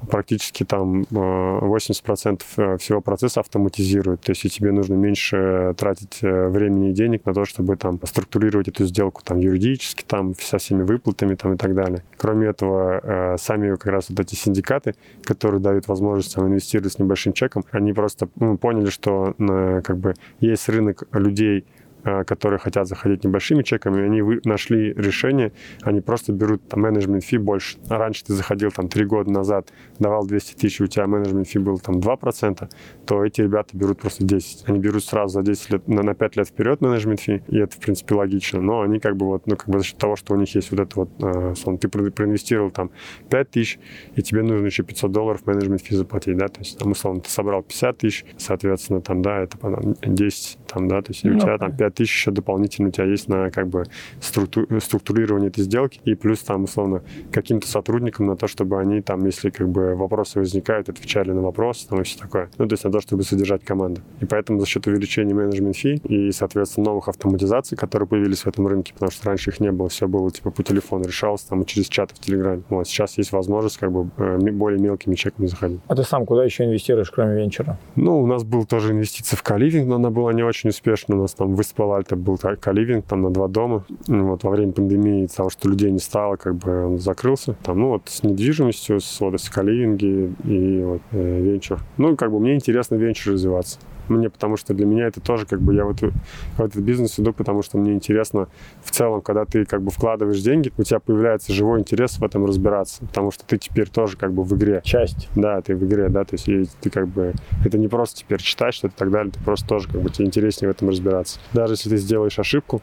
S2: практически там 80% э, э, всего процесса автоматизирует. То есть и тебе нужно меньше тратить э, времени и денег на то, чтобы там структурировать эту сделку там юридически, там со всеми выплатами там и так далее. Кроме этого, сами как раз вот эти синдикаты, которые дают возможность там, инвестировать с небольшим чеком, они просто ну, поняли, что как бы есть рынок людей, которые хотят заходить небольшими чеками, они вы, нашли решение, они просто берут там менеджмент фи больше. А раньше ты заходил там три года назад, давал 200 тысяч, у тебя менеджмент фи был там 2%, то эти ребята берут просто 10. Они берут сразу за 10 лет, на, на 5 лет вперед менеджмент фи, и это, в принципе, логично. Но они как бы вот, ну, как бы за счет того, что у них есть вот это вот, э, сон, ты проинвестировал там 5 тысяч, и тебе нужно еще 500 долларов менеджмент фи заплатить, да, то есть, там, условно, ты собрал 50 тысяч, соответственно, там, да, это потом 10, там, да, то есть, ну, у тебя там 5 тысяч еще дополнительно у тебя есть на как бы структу, структурирование этой сделки, и плюс там, условно, каким-то сотрудникам на то, чтобы они там, если как бы вопросы возникают, отвечали на вопросы, там и все такое. Ну, то есть на то, чтобы содержать команду. И поэтому за счет увеличения менеджмент фи и, соответственно, новых автоматизаций, которые появились в этом рынке, потому что раньше их не было, все было типа по телефону решалось, там, через чаты в Телеграме. Вот, сейчас есть возможность как бы э, более мелкими чеками заходить.
S1: А ты сам куда еще инвестируешь, кроме венчура?
S2: Ну, у нас был тоже инвестиция в каливинг, но она была не очень успешна. У нас там выспал Альта был каливинг там на два дома. Ну, вот во время пандемии из-за того, что людей не стало, как бы он закрылся. Там, ну вот с недвижимостью, с, вот, с каливинги и вот, э, венчур. Ну, как бы мне интересно венчур развиваться мне, потому что для меня это тоже как бы я вот в этот бизнес иду, потому что мне интересно в целом, когда ты как бы вкладываешь деньги, у тебя появляется живой интерес в этом разбираться, потому что ты теперь тоже как бы в игре.
S1: Часть.
S2: Да, ты в игре, да, то есть ты как бы, это не просто теперь читать что-то и так далее, ты просто тоже как бы тебе интереснее в этом разбираться. Даже если ты сделаешь ошибку,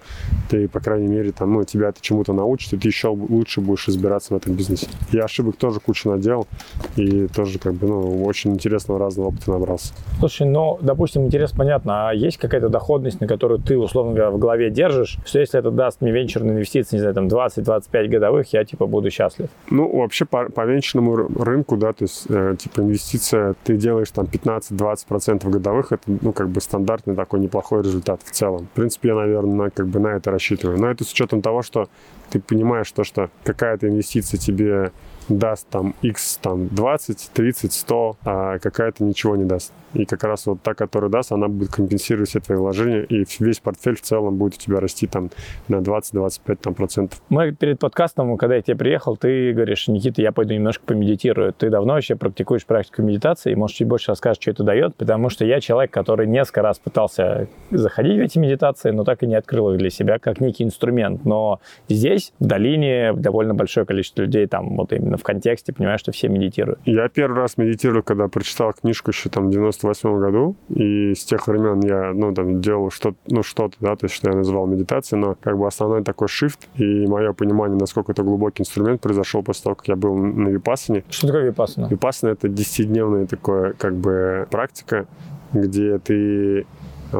S2: ты, по крайней мере, там, ну, тебя это чему-то научит, и ты еще лучше будешь разбираться в этом бизнесе. Я ошибок тоже кучу наделал, и тоже как бы, ну, очень интересного разного опыта набрался.
S1: Слушай, ну, допустим, допустим, интерес понятно, а есть какая-то доходность, на которую ты, условно говоря, в голове держишь, что если это даст мне венчурные инвестиции, не знаю, там 20-25 годовых, я, типа, буду счастлив?
S2: Ну, вообще по, по венчурному рынку, да, то есть, э, типа, инвестиция, ты делаешь там 15-20% годовых, это, ну, как бы стандартный такой неплохой результат в целом. В принципе, я, наверное, как бы на это рассчитываю. Но это с учетом того, что ты понимаешь то, что какая-то инвестиция тебе даст там X там 20, 30, 100, а какая-то ничего не даст. И как раз вот та, которая даст, она будет компенсировать все твои вложения, и весь портфель в целом будет у тебя расти там на 20-25 там, процентов.
S1: Мы перед подкастом, когда я к тебе приехал, ты говоришь, Никита, я пойду немножко помедитирую. Ты давно вообще практикуешь практику медитации, и, может, чуть больше расскажешь, что это дает, потому что я человек, который несколько раз пытался заходить в эти медитации, но так и не открыл их для себя как некий инструмент. Но здесь, в долине, довольно большое количество людей там вот именно в контексте, понимаешь, что все медитируют.
S2: Я первый раз медитирую, когда прочитал книжку еще там в 98 году, и с тех времен я, ну, там, делал что-то, ну, что-то, да, то есть, что я называл медитацией, но как бы основной такой shift и мое понимание, насколько это глубокий инструмент, произошел после того, как я был на Випассане.
S1: Что такое Випассана?
S2: Випассана — это 10-дневная такое, как бы, практика, где ты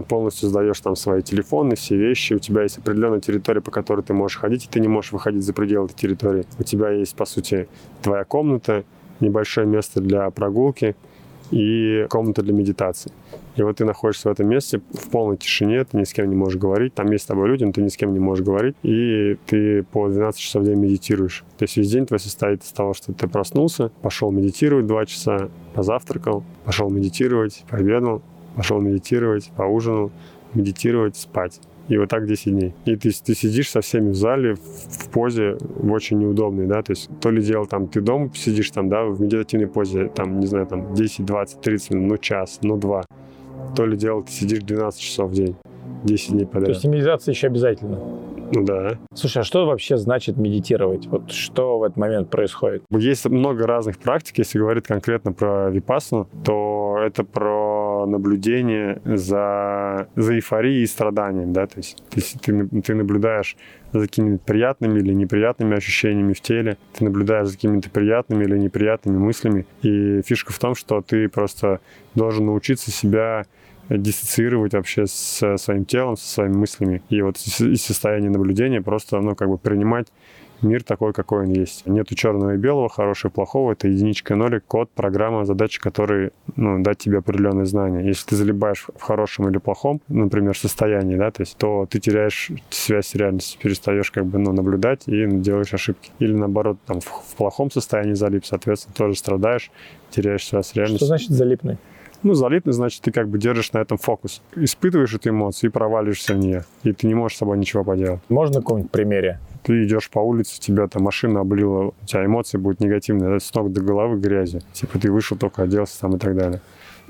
S2: полностью сдаешь там свои телефоны, все вещи, у тебя есть определенная территория, по которой ты можешь ходить, и ты не можешь выходить за пределы этой территории. У тебя есть, по сути, твоя комната, небольшое место для прогулки и комната для медитации. И вот ты находишься в этом месте в полной тишине, ты ни с кем не можешь говорить, там есть с тобой люди, но ты ни с кем не можешь говорить, и ты по 12 часов в день медитируешь. То есть весь день твой состоит из того, что ты проснулся, пошел медитировать 2 часа, позавтракал, пошел медитировать, пообедал, пошел медитировать, поужинал, медитировать, спать. И вот так 10 дней. И ты, ты сидишь со всеми в зале в, в позе в очень неудобной, да, то есть то ли дело там, ты дома сидишь там, да, в медитативной позе, там, не знаю, там 10, 20, 30 минут, ну час, ну два. То ли дело ты сидишь 12 часов в день, 10 дней подряд.
S1: То есть медитация еще обязательно?
S2: Ну да.
S1: Слушай, а что вообще значит медитировать? Вот что в этот момент происходит?
S2: Есть много разных практик. Если говорить конкретно про випассану, то это про наблюдение за, за эйфорией и страданием, да, то есть ты, ты, ты наблюдаешь за какими-то приятными или неприятными ощущениями в теле, ты наблюдаешь за какими-то приятными или неприятными мыслями, и фишка в том, что ты просто должен научиться себя диссоциировать вообще с своим телом, со своими мыслями. И вот из состояния наблюдения просто, ну, как бы принимать мир такой, какой он есть. Нету черного и белого, хорошего и плохого. Это единичка и нолик, код, программа, задачи, которые ну, дать тебе определенные знания. Если ты залибаешь в хорошем или плохом, например, состоянии, да, то есть, то ты теряешь связь с реальностью, перестаешь как бы ну, наблюдать и делаешь ошибки. Или наоборот, там в, в плохом состоянии залип, соответственно, тоже страдаешь, теряешь связь с реальностью.
S1: Что значит залипный?
S2: Ну, залитный, значит, ты как бы держишь на этом фокус. Испытываешь эту эмоцию и проваливаешься в нее. И ты не можешь с собой ничего поделать.
S1: Можно каком-нибудь примере?
S2: Ты идешь по улице, тебя там машина облила, у тебя эмоции будут негативные, с ног до головы грязью. Типа ты вышел, только оделся там и так далее.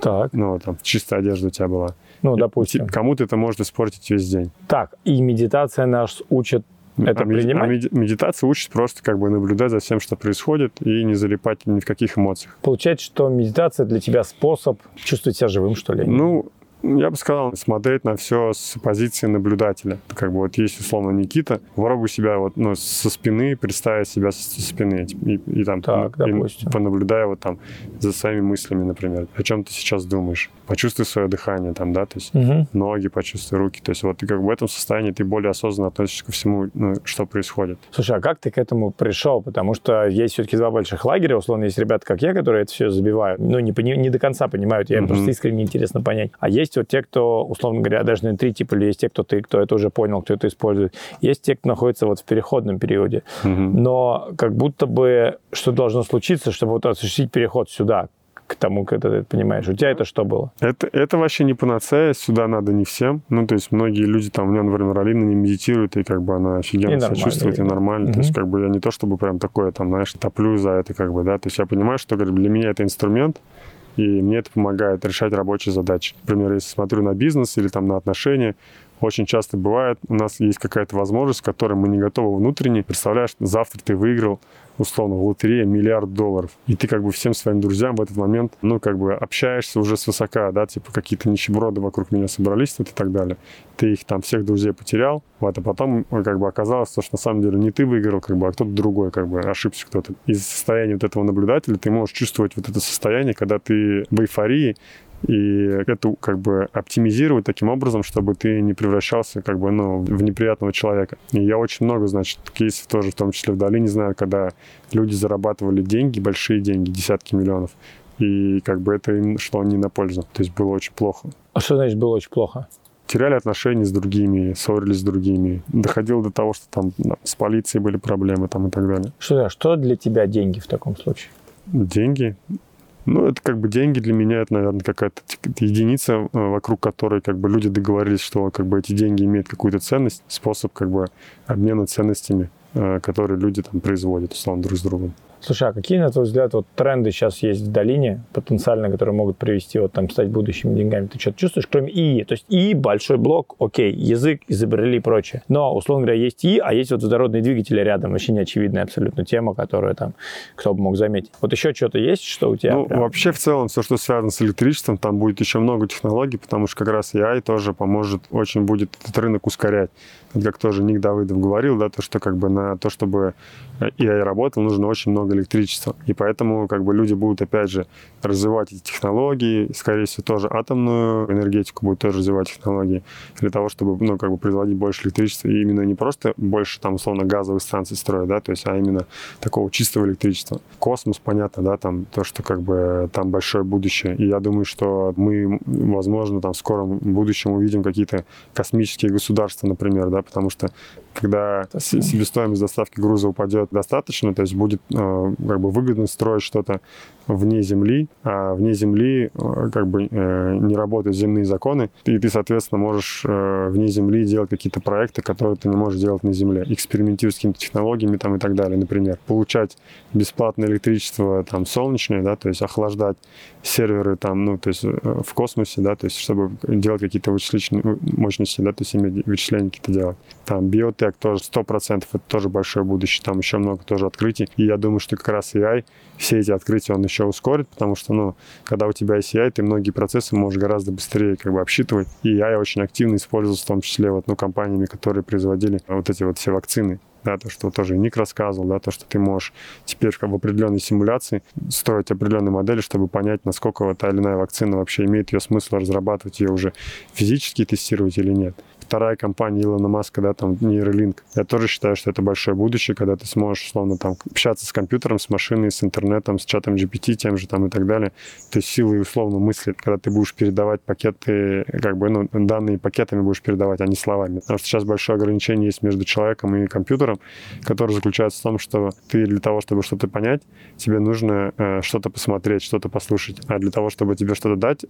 S1: Так.
S2: Ну, там, чистая одежда у тебя была.
S1: Ну, допустим.
S2: Кому-то это может испортить весь день.
S1: Так, и медитация нас учит это а принимать?
S2: А медитация учит просто как бы наблюдать за всем, что происходит, и не залипать ни в каких эмоциях.
S1: Получается, что медитация для тебя способ чувствовать себя живым, что ли?
S2: Ну, я бы сказал, смотреть на все с позиции наблюдателя. Как бы вот есть условно Никита, попробуй себя вот ну, со спины, представить себя со спины и, и там
S1: так,
S2: и, понаблюдая вот там за своими мыслями, например, о чем ты сейчас думаешь. Почувствуй свое дыхание там, да, то есть угу. ноги почувствуй, руки. То есть вот ты как бы в этом состоянии ты более осознанно относишься ко всему, ну, что происходит.
S1: Слушай, а как ты к этому пришел? Потому что есть все-таки два больших лагеря, условно, есть ребята, как я, которые это все забивают, ну, не, не, не до конца понимают, я им угу. просто искренне интересно понять. А есть вот те, кто, условно говоря, даже на три типа, или есть те, кто ты, кто это уже понял, кто это использует. Есть те, кто находится вот в переходном периоде. Угу. Но как будто бы что должно случиться, чтобы вот осуществить переход сюда, к тому, когда ты это понимаешь. У тебя это что было?
S2: Это, это вообще не панацея, сюда надо не всем. Ну, то есть многие люди, там, у меня, например, Алина не медитирует, и как бы она офигенно и себя чувствует, и нормально. Угу. То есть как бы я не то, чтобы прям такое, там, знаешь, топлю за это, как бы, да. То есть я понимаю, что говорю, для меня это инструмент, и мне это помогает решать рабочие задачи. Например, если смотрю на бизнес или там на отношения, очень часто бывает, у нас есть какая-то возможность, к которой мы не готовы внутренне. Представляешь, завтра ты выиграл условно, в лотерее миллиард долларов. И ты как бы всем своим друзьям в этот момент, ну, как бы общаешься уже с высока, да, типа какие-то нищеброды вокруг меня собрались вот и так далее. Ты их там всех друзей потерял, вот, а потом э, как бы оказалось, что на самом деле не ты выиграл, как бы, а кто-то другой, как бы, ошибся кто-то. Из состояния вот этого наблюдателя ты можешь чувствовать вот это состояние, когда ты в эйфории, и это как бы оптимизировать таким образом, чтобы ты не превращался как бы, ну, в неприятного человека. И я очень много, значит, кейсов тоже, в том числе в долине знаю, когда люди зарабатывали деньги, большие деньги, десятки миллионов, и как бы это им шло не на пользу. То есть было очень плохо.
S1: А что значит было очень плохо?
S2: теряли отношения с другими, ссорились с другими. Доходило до того, что там с полицией были проблемы там и так далее.
S1: Что, что для тебя деньги в таком случае?
S2: Деньги? Ну, это как бы деньги для меня, это, наверное, какая-то единица, э, вокруг которой как бы люди договорились, что как бы эти деньги имеют какую-то ценность, способ как бы обмена ценностями, э, которые люди там производят, условно, друг с другом.
S1: Слушай, а какие, на твой взгляд, вот тренды сейчас есть в долине потенциально, которые могут привести, вот там, стать будущими деньгами? Ты что-то чувствуешь, кроме ИИ? То есть ИИ, большой блок, окей, язык изобрели и прочее. Но, условно говоря, есть ИИ, а есть вот водородные двигатели рядом. Вообще неочевидная абсолютно тема, которую там кто бы мог заметить. Вот еще что-то есть, что у тебя?
S2: Ну,
S1: прям...
S2: вообще, в целом, все, что связано с электричеством, там будет еще много технологий, потому что как раз AI тоже поможет, очень будет этот рынок ускорять. Как тоже Ник Давыдов говорил, да, то, что как бы на то, чтобы AI работал, нужно очень много электричества. И поэтому как бы люди будут, опять же, развивать эти технологии, скорее всего, тоже атомную энергетику будут тоже развивать технологии для того, чтобы, ну, как бы производить больше электричества. И именно не просто больше, там, условно, газовых станций строить, да, то есть, а именно такого чистого электричества. Космос, понятно, да, там, то, что как бы там большое будущее. И я думаю, что мы, возможно, там в скором будущем увидим какие-то космические государства, например, да, потому что когда себестоимость доставки груза упадет достаточно, то есть будет э, как бы выгодно строить что-то вне Земли, а вне Земли э, как бы э, не работают земные законы, и ты, соответственно, можешь вне Земли делать какие-то проекты, которые ты не можешь делать на Земле, экспериментировать с какими-то технологиями там и так далее, например, получать бесплатное электричество там солнечное, да, то есть охлаждать серверы там, ну, то есть в космосе, да, то есть чтобы делать какие-то вычислительные мощности, да, то есть иметь вычисления какие-то делать. Там биотек тоже 100%, это тоже большое будущее, там еще много тоже открытий. И я думаю, что как раз AI, все эти открытия он еще ускорит, потому что, ну, когда у тебя есть AI, ты многие процессы можешь гораздо быстрее как бы обсчитывать. И AI очень активно используется в том числе вот, ну, компаниями, которые производили вот эти вот все вакцины да, то, что тоже Ник рассказывал, да, то, что ты можешь теперь в определенной симуляции строить определенные модели, чтобы понять, насколько вот та или иная вакцина вообще имеет ее смысл разрабатывать ее уже физически тестировать или нет вторая компания Илона Маска, да, там Neuralink. Я тоже считаю, что это большое будущее, когда ты сможешь, условно, там, общаться с компьютером, с машиной, с интернетом, с чатом GPT, тем же там и так далее. То есть силой условно мысли, когда ты будешь передавать пакеты, как бы, ну, данные пакетами будешь передавать, а не словами. Потому что сейчас большое ограничение есть между человеком и компьютером, которое заключается в том, что ты для того, чтобы что-то понять, тебе нужно э, что-то посмотреть, что-то послушать. А для того, чтобы тебе что-то дать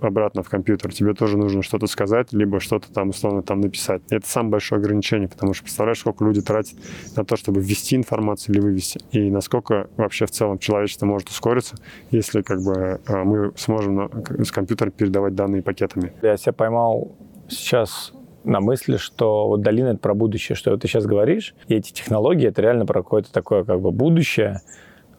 S2: обратно в компьютер, тебе тоже нужно что-то сказать, либо что-то там, условно, условно там написать. Это самое большое ограничение, потому что представляешь, сколько люди тратят на то, чтобы ввести информацию или вывести. И насколько вообще в целом человечество может ускориться, если как бы а, мы сможем с компьютера передавать данные пакетами.
S1: Я себя поймал сейчас на мысли, что вот долина — это про будущее, что ты сейчас говоришь, и эти технологии — это реально про какое-то такое как бы будущее,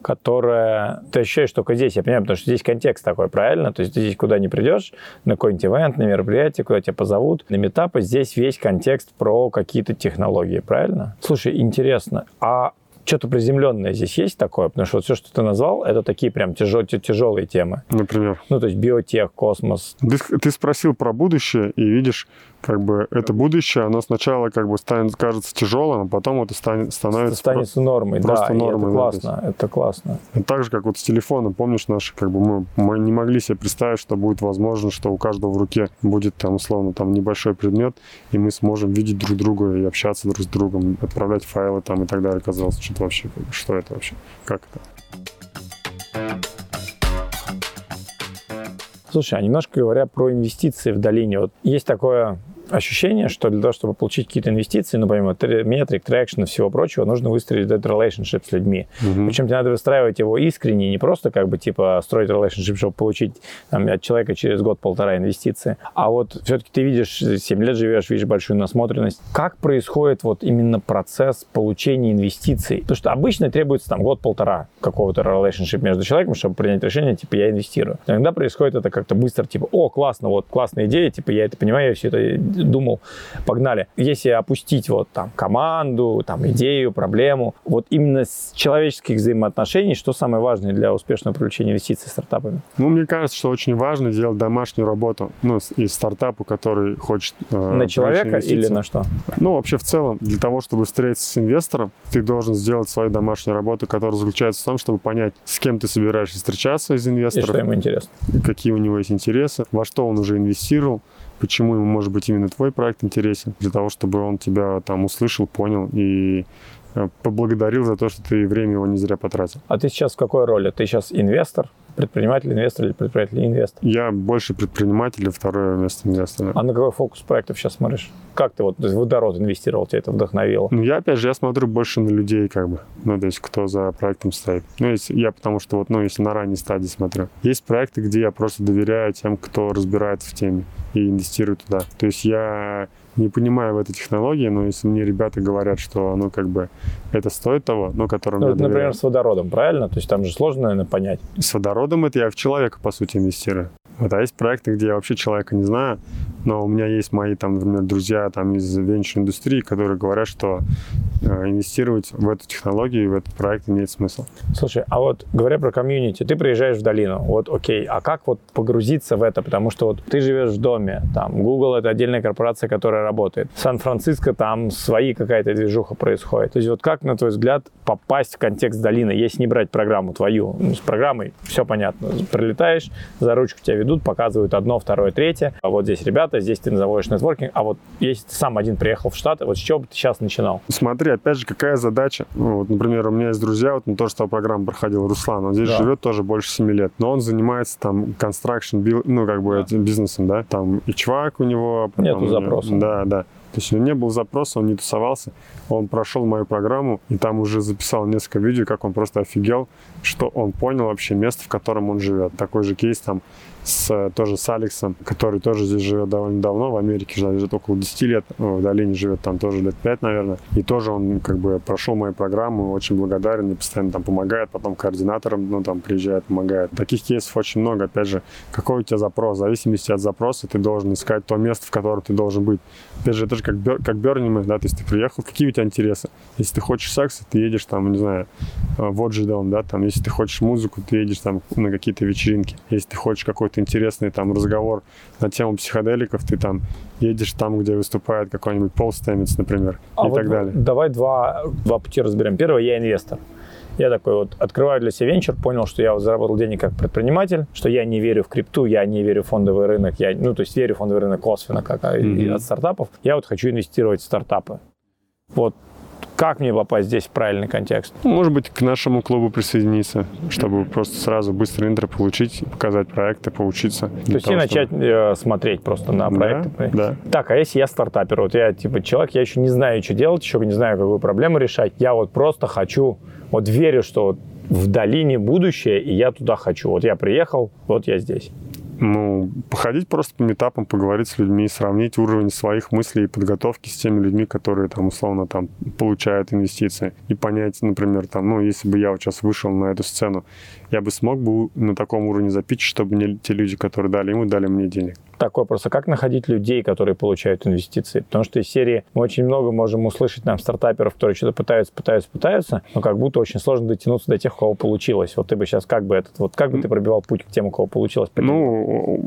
S1: которая... Ты ощущаешь только здесь, я понимаю, потому что здесь контекст такой, правильно? То есть ты здесь куда не придешь, на какой-нибудь ивент, на мероприятие, куда тебя позовут, на метапы, здесь весь контекст про какие-то технологии, правильно? Слушай, интересно, а что-то приземленное здесь есть такое? Потому что вот все, что ты назвал, это такие прям тяжел, тяжелые темы.
S2: Например?
S1: Ну, то есть биотех, космос.
S2: Ты, ты спросил про будущее и видишь, как бы это будущее, оно сначала как бы станет, кажется тяжелым, а потом это станет, становится...
S1: Станет нормой,
S2: просто
S1: да,
S2: нормой.
S1: это классно, да, это классно.
S2: Это так же, как вот с телефоном, помнишь, наши, как бы мы, мы не могли себе представить, что будет возможно, что у каждого в руке будет там, условно, там небольшой предмет, и мы сможем видеть друг друга и общаться друг с другом, отправлять файлы там и так далее. Казалось, что это вообще, что это вообще, как это?
S1: Слушай, а немножко говоря про инвестиции в долине, вот есть такое ощущение, что для того, чтобы получить какие-то инвестиции, ну, помимо метрик, traction и всего прочего, нужно выстроить этот relationship с людьми. Mm-hmm. Причем тебе надо выстраивать его искренне, не просто как бы типа строить relationship, чтобы получить там, от человека через год-полтора инвестиции, а вот все-таки ты видишь, 7 лет живешь, видишь большую насмотренность. Как происходит вот именно процесс получения инвестиций? Потому что обычно требуется там год-полтора какого-то relationship между человеком, чтобы принять решение, типа, я инвестирую. Иногда происходит это как-то быстро, типа, о, классно, вот, классная идея, типа, я это понимаю, я все это думал, погнали. Если опустить вот там команду, там идею, проблему, вот именно с человеческих взаимоотношений, что самое важное для успешного привлечения инвестиций стартапами?
S2: Ну, мне кажется, что очень важно делать домашнюю работу, ну, из стартапу, который хочет...
S1: Э, на человека или на что?
S2: Ну, вообще в целом, для того, чтобы встретиться с инвестором, ты должен сделать свою домашнюю работу, которая заключается в том, чтобы понять, с кем ты собираешься встречаться из инвесторов. И
S1: что ему интересно.
S2: Какие у него есть интересы, во что он уже инвестировал, почему ему, может быть, именно твой проект интересен, для того, чтобы он тебя там услышал, понял и э, поблагодарил за то, что ты время его не зря потратил.
S1: А ты сейчас в какой роли? Ты сейчас инвестор, предприниматель, инвестор или предприниматель, инвестор?
S2: Я больше предприниматель, второе место инвестора.
S1: А на какой фокус проектов сейчас смотришь? Как ты вот в водород инвестировал, тебя это вдохновило?
S2: Ну, я, опять же, я смотрю больше на людей, как бы. Ну, то есть, кто за проектом стоит. Ну, если, я потому что вот, ну, если на ранней стадии смотрю. Есть проекты, где я просто доверяю тем, кто разбирается в теме и инвестирую туда. То есть я не понимаю в этой технологии, но если мне ребята говорят, что, ну, как бы, это стоит того, ну, которым
S1: ну,
S2: я
S1: это, например,
S2: доверяю.
S1: с водородом, правильно? То есть там же сложно, наверное, понять.
S2: С водородом это я в человека, по сути, инвестирую. Вот, а есть проекты, где я вообще человека не знаю, но у меня есть мои, там, например, друзья там, из венчур-индустрии, которые говорят, что э, инвестировать в эту технологию, в этот проект имеет смысл.
S1: Слушай, а вот говоря про комьюнити, ты приезжаешь в долину, вот окей, а как вот погрузиться в это? Потому что вот ты живешь в доме, там Google это отдельная корпорация, которая работает. Сан-Франциско там свои какая-то движуха происходит. То есть вот как, на твой взгляд, попасть в контекст долины, если не брать программу твою? Ну, с программой все понятно. Прилетаешь, за ручку тебя показывают одно, второе, третье. А вот здесь ребята, здесь ты заводишь нетворкинг. А вот если ты сам один приехал в Штаты, вот с чего бы ты сейчас начинал?
S2: Смотри, опять же, какая задача. Ну, вот, например, у меня есть друзья, вот он тоже что программу проходил, Руслан, он здесь
S1: Да.
S2: живет тоже больше 7 лет, но он занимается там construction, ну, как бы этим бизнесом, да, там и чувак у него. потом
S1: Нету
S2: него-
S1: запроса.
S2: Да, да. То есть у него не было запроса, он не тусовался, он прошел мою программу и там уже записал несколько видео, как он просто офигел, что он понял вообще место, в котором он живет. Такой же кейс там с, тоже с Алексом, который тоже здесь живет довольно давно, в Америке живет около 10 лет, в долине живет там тоже лет 5, наверное. И тоже он как бы прошел мою программу, очень благодарен, мне постоянно там помогает, потом координатором, ну, там приезжает, помогает. Таких кейсов очень много, опять же, какой у тебя запрос, в зависимости от запроса ты должен искать то место, в котором ты должен быть. Опять же, это же как, бер, как Man, да, то есть ты приехал, какие у тебя интересы? Если ты хочешь секса, ты едешь там, не знаю, э, в Оджидон, да, там, если ты хочешь музыку, ты едешь там на какие-то вечеринки. Если ты хочешь какой-то интересный там разговор на тему психоделиков, ты там едешь там, где выступает какой-нибудь Пол Стэмитс, например,
S1: А
S2: и
S1: вот
S2: так далее.
S1: Давай два, два пути разберем. Первое, я инвестор. Я такой вот открываю для себя венчур, понял, что я заработал денег как предприниматель, что я не верю в крипту, я не верю в фондовый рынок, я, ну, то есть верю в фондовый рынок косвенно, как и
S2: Мгм.
S1: от стартапов. Я вот хочу инвестировать в стартапы. Вот как мне попасть здесь в правильный контекст?
S2: Ну, Может быть, к нашему клубу присоединиться, чтобы просто сразу быстро интро получить, показать проекты, поучиться.
S1: То есть и начать э, смотреть просто на проекты.
S2: Да, да.
S1: Так, а если я стартапер, вот я типа человек, я еще не знаю, что делать, еще не знаю, какую проблему решать, я вот просто хочу, вот верю, что в долине будущее, и я туда хочу. Вот я приехал, вот я здесь.
S2: Ну, походить просто по метапам, поговорить с людьми, сравнить уровень своих мыслей и подготовки с теми людьми, которые там условно там получают инвестиции. И понять, например, там, ну, если бы я вот сейчас вышел на эту сцену, я бы смог бы на таком уровне запичить, чтобы мне те люди, которые дали ему, дали мне денег.
S1: Такой просто, как находить людей, которые получают инвестиции? Потому что из серии мы очень много можем услышать нам стартаперов, которые что-то пытаются, пытаются, пытаются, но как будто очень сложно дотянуться до тех, у кого получилось. Вот ты бы сейчас как бы этот, вот как бы ты пробивал путь к тем, у кого получилось?
S2: Ну,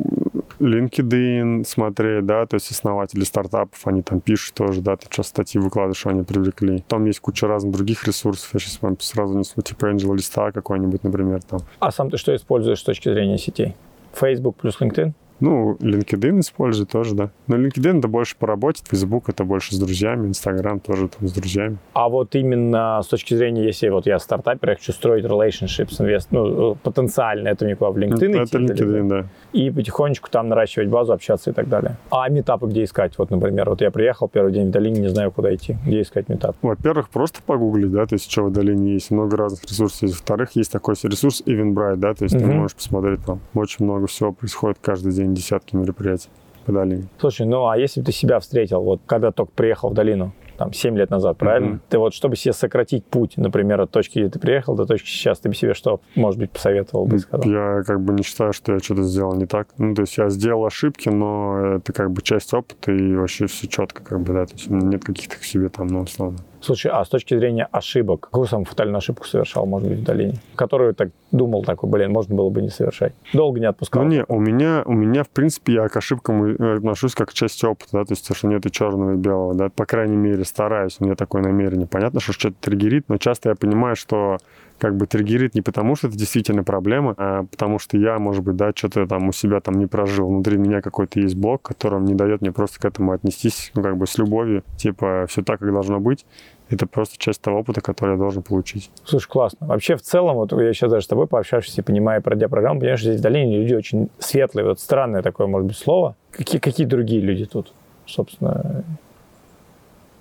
S2: LinkedIn смотреть, да, то есть основатели стартапов, они там пишут тоже, да, ты что, статьи выкладываешь, что они привлекли. Там есть куча разных других ресурсов, я сейчас вам сразу несу, типа Angel листа какой-нибудь, например, там.
S1: А сам ты что используешь с точки зрения сетей? Facebook плюс LinkedIn?
S2: Ну, LinkedIn использую тоже, да. Но LinkedIn это больше по работе, Facebook это больше с друзьями, Instagram тоже там с друзьями.
S1: А вот именно с точки зрения, если вот я стартапер, я хочу строить relationship с инвест, ну, потенциально, это мне куда в LinkedIn
S2: это
S1: идти, или-
S2: LinkedIn, да.
S1: и потихонечку там наращивать базу, общаться и так далее. А метапы где искать? Вот, например, вот я приехал первый день в долине, не знаю, куда идти. Где искать метап?
S2: Во-первых, просто погуглить, да, то есть что в долине есть, много разных ресурсов. Во-вторых, есть такой ресурс Eventbrite, да, то есть ты
S1: Мгм.
S2: можешь посмотреть там. Очень много всего происходит каждый день, десятки мероприятий по долине.
S1: Слушай, ну а если бы ты себя встретил, вот когда только приехал в долину, там, 7 лет назад, правильно?
S2: Мгм.
S1: Ты вот, чтобы себе сократить путь, например, от точки, где ты приехал, до точки сейчас, ты бы себе что, может быть, посоветовал бы, сказал?
S2: Я как бы не считаю, что я что-то сделал не так. Ну, то есть я сделал ошибки, но это как бы часть опыта, и вообще все четко, как бы, да, то есть нет каких-то к себе там, ну, условно.
S1: Слушай, а с точки зрения ошибок, какую самую фатальную ошибку совершал, может быть, в долине? Которую так думал, такой, блин, можно было бы не совершать. Долго не отпускал.
S2: Ну, не, у меня, у меня, в принципе, я к ошибкам э, отношусь как к части опыта, да, то есть, то, что нет и черного, и белого, да, по крайней мере, стараюсь, у меня такое намерение. Понятно, что что-то триггерит, но часто я понимаю, что как бы триггерит не потому, что это действительно проблема, а потому что я, может быть, да, что-то там у себя там не прожил. Внутри меня какой-то есть блок, который не дает мне просто к этому отнестись, ну, как бы с любовью, типа, все так, как должно быть. Это просто часть того опыта, который я должен получить.
S1: Слушай, классно. Вообще, в целом, вот я сейчас даже с тобой пообщавшись и понимая про диапрограмму, понимаешь, что здесь в долине люди очень светлые. Вот странное такое, может быть, слово. Какие, какие другие люди тут, собственно?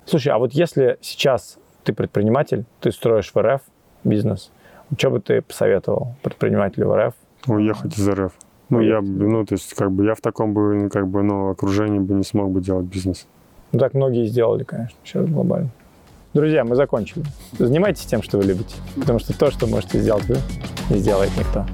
S1: Слушай, а вот если сейчас ты предприниматель, ты строишь в РФ бизнес, что бы ты посоветовал предпринимателю в РФ?
S2: Уехать из РФ. Ну, я, ну, то есть, как бы, я в таком бы, как бы, ну, окружении бы не смог бы делать бизнес.
S1: Ну, так многие сделали, конечно, сейчас глобально. Друзья, мы закончили. Занимайтесь тем, что вы любите. Потому что то, что можете сделать вы, не сделает никто.